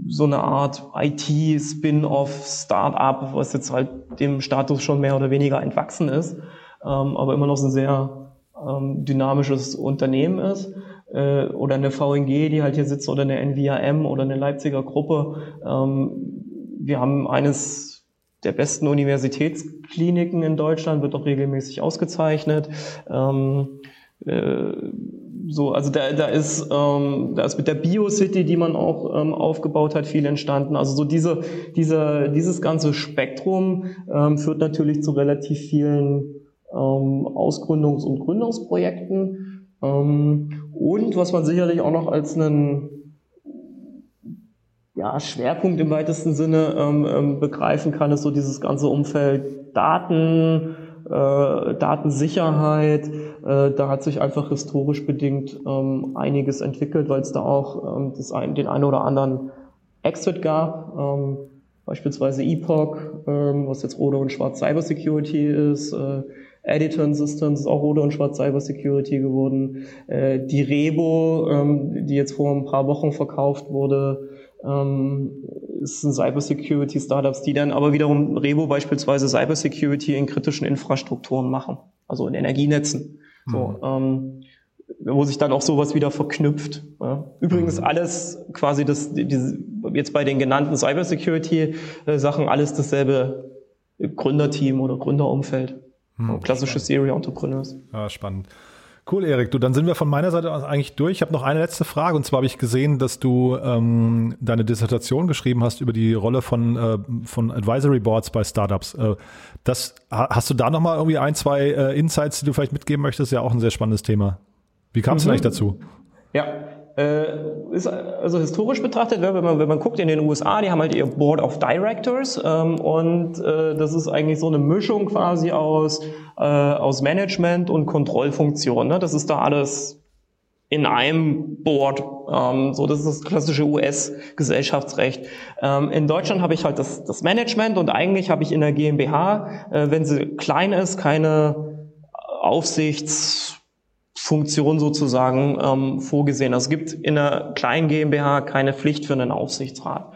B: so eine Art IT-Spin-off, Start-up, was jetzt halt dem Status schon mehr oder weniger entwachsen ist, ähm, aber immer noch so ein sehr ähm, dynamisches Unternehmen ist äh, oder eine VNG, die halt hier sitzt oder eine NVAM oder eine Leipziger Gruppe. Ähm, wir haben eines der besten Universitätskliniken in Deutschland, wird auch regelmäßig ausgezeichnet. Ähm, äh, so, also da, da ist ähm, da ist mit der Biocity, die man auch ähm, aufgebaut hat, viel entstanden. Also so diese, diese dieses ganze Spektrum ähm, führt natürlich zu relativ vielen ähm, Ausgründungs- und Gründungsprojekten. Ähm, und was man sicherlich auch noch als einen ja, Schwerpunkt im weitesten Sinne ähm, ähm, begreifen kann, ist so dieses ganze Umfeld Daten, äh, Datensicherheit. Äh, da hat sich einfach historisch bedingt ähm, einiges entwickelt, weil es da auch ähm, das ein, den einen oder anderen Exit gab. Ähm, beispielsweise Epoch, ähm, was jetzt Rode und Schwarz Cybersecurity ist, äh, Editon Systems ist auch Rode und Schwarz Cyber Security geworden. Äh, die Rebo, ähm, die jetzt vor ein paar Wochen verkauft wurde, ähm, ist ein Cyber Security Startups, die dann aber wiederum Rebo beispielsweise Cyber Security in kritischen Infrastrukturen machen, also in Energienetzen. Mhm. So, ähm, wo sich dann auch sowas wieder verknüpft. Ja. Übrigens mhm. alles quasi das, diese, jetzt bei den genannten Cybersecurity-Sachen alles dasselbe Gründerteam oder Gründerumfeld. Hm, Klassische Serial Entrepreneurs.
A: Ja, spannend. Cool, Erik. Du, dann sind wir von meiner Seite aus eigentlich durch. Ich habe noch eine letzte Frage und zwar habe ich gesehen, dass du ähm, deine Dissertation geschrieben hast über die Rolle von, äh, von Advisory Boards bei Startups. Äh, das, hast du da nochmal irgendwie ein, zwei äh, Insights, die du vielleicht mitgeben möchtest? Ja, auch ein sehr spannendes Thema. Wie kam es mhm. eigentlich dazu?
B: Ja, ist also historisch betrachtet, wenn man, wenn man guckt in den USA, die haben halt ihr Board of Directors ähm, und äh, das ist eigentlich so eine Mischung quasi aus, äh, aus Management und Kontrollfunktion. Ne? Das ist da alles in einem Board. Ähm, so, das ist das klassische US-Gesellschaftsrecht. Ähm, in Deutschland habe ich halt das, das Management und eigentlich habe ich in der GmbH, äh, wenn sie klein ist, keine Aufsichts Funktion sozusagen ähm, vorgesehen. Also es gibt in einer kleinen GmbH keine Pflicht für einen Aufsichtsrat.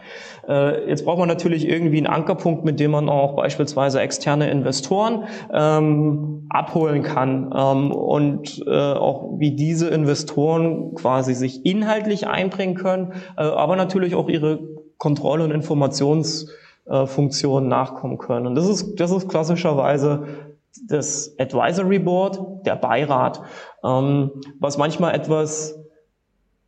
B: Äh, jetzt braucht man natürlich irgendwie einen Ankerpunkt, mit dem man auch beispielsweise externe Investoren ähm, abholen kann ähm, und äh, auch wie diese Investoren quasi sich inhaltlich einbringen können, äh, aber natürlich auch ihre Kontroll- und Informationsfunktionen nachkommen können. Und das ist, das ist klassischerweise das Advisory Board, der Beirat, ähm, was manchmal etwas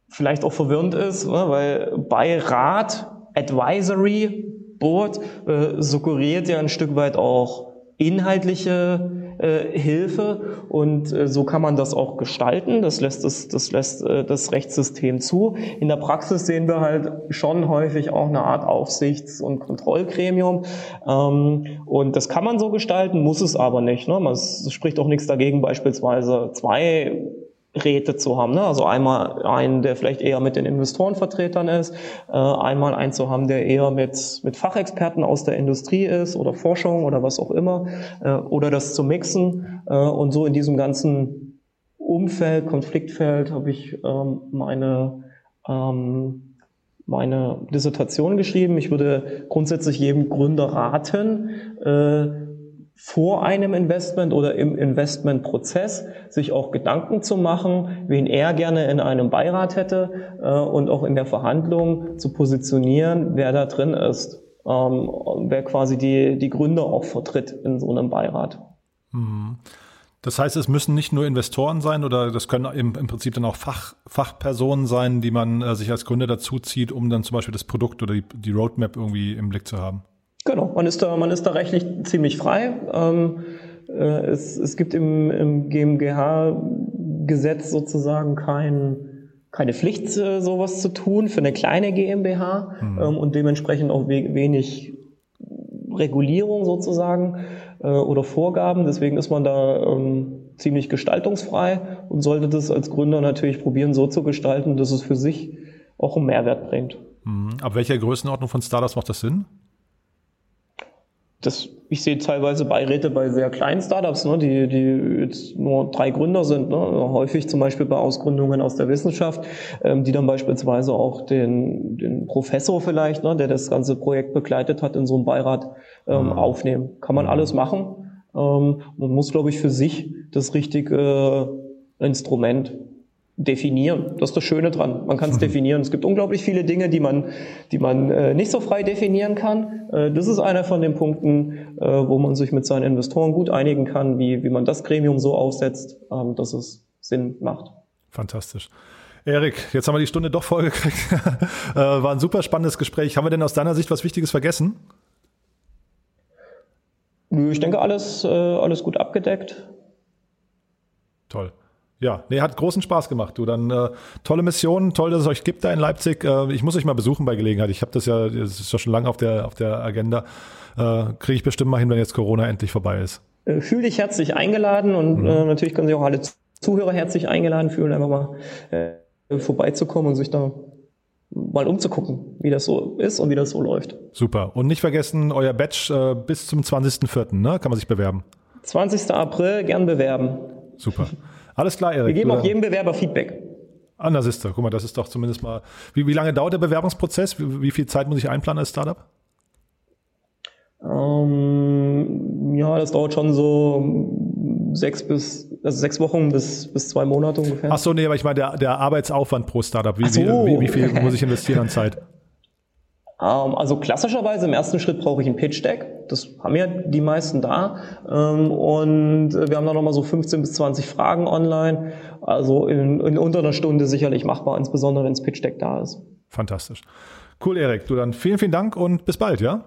B: vielleicht auch verwirrend ist, ne, weil Beirat, Advisory Board äh, suggeriert ja ein Stück weit auch inhaltliche äh, Hilfe und äh, so kann man das auch gestalten. Das lässt das, das lässt äh, das Rechtssystem zu. In der Praxis sehen wir halt schon häufig auch eine Art Aufsichts- und Kontrollgremium ähm, und das kann man so gestalten, muss es aber nicht. Ne? Man, spricht auch nichts dagegen, beispielsweise zwei Räte zu haben. Ne? Also einmal einen, der vielleicht eher mit den Investorenvertretern ist, äh, einmal einen zu haben, der eher mit, mit Fachexperten aus der Industrie ist oder Forschung oder was auch immer, äh, oder das zu mixen. Äh, und so in diesem ganzen Umfeld, Konfliktfeld habe ich ähm, meine, ähm, meine Dissertation geschrieben. Ich würde grundsätzlich jedem Gründer raten, äh, vor einem Investment oder im Investmentprozess sich auch Gedanken zu machen, wen er gerne in einem Beirat hätte äh, und auch in der Verhandlung zu positionieren, wer da drin ist, ähm, wer quasi die, die Gründer auch vertritt in so einem Beirat.
A: Mhm. Das heißt, es müssen nicht nur Investoren sein oder das können im, im Prinzip dann auch Fach, Fachpersonen sein, die man äh, sich als Gründer dazu zieht, um dann zum Beispiel das Produkt oder die, die Roadmap irgendwie im Blick zu haben.
B: Genau, man ist da, man ist da rechtlich ziemlich frei. Ähm, äh, es, es gibt im, im GmbH-Gesetz sozusagen kein, keine Pflicht, äh, sowas zu tun für eine kleine GmbH mhm. ähm, und dementsprechend auch we wenig Regulierung sozusagen äh, oder Vorgaben. Deswegen ist man da ähm, ziemlich gestaltungsfrei und sollte das als Gründer natürlich probieren, so zu gestalten, dass es für sich auch einen Mehrwert bringt.
A: Mhm. Ab welcher Größenordnung von Startups macht das Sinn?
B: Das, ich sehe teilweise Beiräte bei sehr kleinen Startups, ne, die, die jetzt nur drei Gründer sind, ne, häufig zum Beispiel bei Ausgründungen aus der Wissenschaft, ähm, die dann beispielsweise auch den, den Professor vielleicht, ne, der das ganze Projekt begleitet hat, in so einem Beirat ähm, mhm. aufnehmen. Kann man mhm. alles machen. Ähm, man muss, glaube ich, für sich das richtige Instrument definieren. Das ist das Schöne dran. Man kann es mhm. definieren. Es gibt unglaublich viele Dinge, die man, die man äh, nicht so frei definieren kann. Äh, das ist einer von den Punkten, äh, wo man sich mit seinen Investoren gut einigen kann, wie, wie man das Gremium so aufsetzt, ähm, dass es Sinn macht.
A: Fantastisch. Erik, jetzt haben wir die Stunde doch vollgekriegt. <laughs> Äh, war ein super spannendes Gespräch. Haben wir denn aus deiner Sicht was Wichtiges vergessen?
B: Ich denke, alles, äh, alles gut abgedeckt.
A: Toll. Ja, nee, hat großen Spaß gemacht, du. Dann äh, tolle Mission, toll, dass es euch gibt da in Leipzig. Äh, ich muss euch mal besuchen bei Gelegenheit. Ich habe das ja, das ist ja schon lange auf der auf der Agenda. Äh, Kriege ich bestimmt mal hin, wenn jetzt Corona endlich vorbei ist.
B: Äh, fühl dich herzlich eingeladen und mhm. äh, natürlich können sich auch alle Zuhörer herzlich eingeladen fühlen, einfach mal äh, vorbeizukommen und sich da mal umzugucken, wie das so ist und wie das so läuft.
A: Super. Und nicht vergessen, euer Batch äh, bis zum 20.04., ne? Kann man sich bewerben.
B: 20. April, gern bewerben.
A: Super. <laughs> Alles klar, Erik.
B: Wir geben auch jedem Bewerber Feedback.
A: Ah, na siehst du, guck mal, das ist doch zumindest mal. Wie, wie lange dauert der Bewerbungsprozess? Wie, wie viel Zeit muss ich einplanen als Startup?
B: Ähm, ja, das dauert schon so sechs bis also sechs Wochen bis, bis zwei Monate ungefähr.
A: Ach so, nee, aber ich meine der, der Arbeitsaufwand pro Startup. Wie, so. wie, wie, viel muss ich investieren an Zeit? <laughs>
B: Ähm, also klassischerweise im ersten Schritt brauche ich ein Pitch-Deck. Das haben ja die meisten da. Ähm, und wir haben da nochmal so 15 bis 20 Fragen online. Also in, in unter einer Stunde sicherlich machbar, insbesondere wenn das Pitch-Deck da ist.
A: Fantastisch. Cool, Erik. Du dann vielen, vielen Dank und bis bald, ja?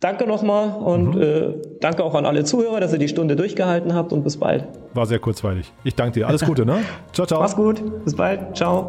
B: danke nochmal und mhm. äh, danke auch an alle Zuhörer, dass ihr die Stunde durchgehalten habt und bis bald.
A: War sehr kurzweilig. Ich danke dir. Alles Gute, ne? <laughs>
B: Ciao, ciao. Mach's gut. Bis bald. Ciao.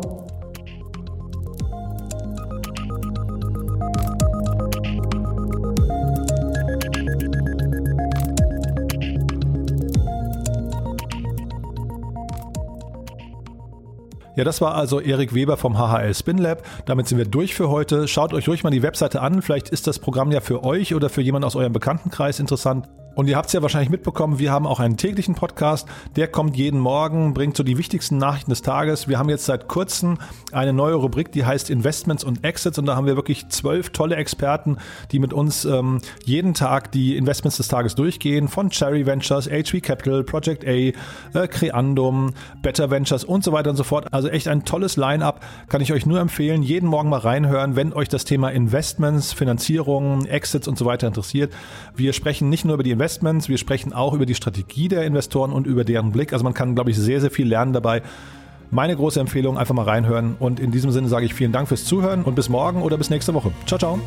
A: Ja, das war also Erik Weber vom HHL Spin Lab. Damit sind wir durch für heute. Schaut euch ruhig mal die Webseite an. Vielleicht ist das Programm ja für euch oder für jemanden aus eurem Bekanntenkreis interessant. Und ihr habt es ja wahrscheinlich mitbekommen, wir haben auch einen täglichen Podcast. Der kommt jeden Morgen, bringt so die wichtigsten Nachrichten des Tages. Wir haben jetzt seit kurzem eine neue Rubrik, die heißt Investments und Exits. Und da haben wir wirklich zwölf tolle Experten, die mit uns ähm, jeden Tag die Investments des Tages durchgehen. Von Cherry Ventures, HV Capital, Project A, äh, Creandum, Better Ventures und so weiter und so fort. Also echt ein tolles Line-up. Kann ich euch nur empfehlen. Jeden Morgen mal reinhören, wenn euch das Thema Investments, Finanzierung, Exits und so weiter interessiert. Wir sprechen nicht nur über die Investments, wir sprechen auch über die Strategie der Investoren und über deren Blick. Also man kann, glaube ich, sehr, sehr viel lernen dabei. Meine große Empfehlung, einfach mal reinhören. Und in diesem Sinne sage ich vielen Dank fürs Zuhören und bis morgen oder bis nächste Woche. Ciao, ciao.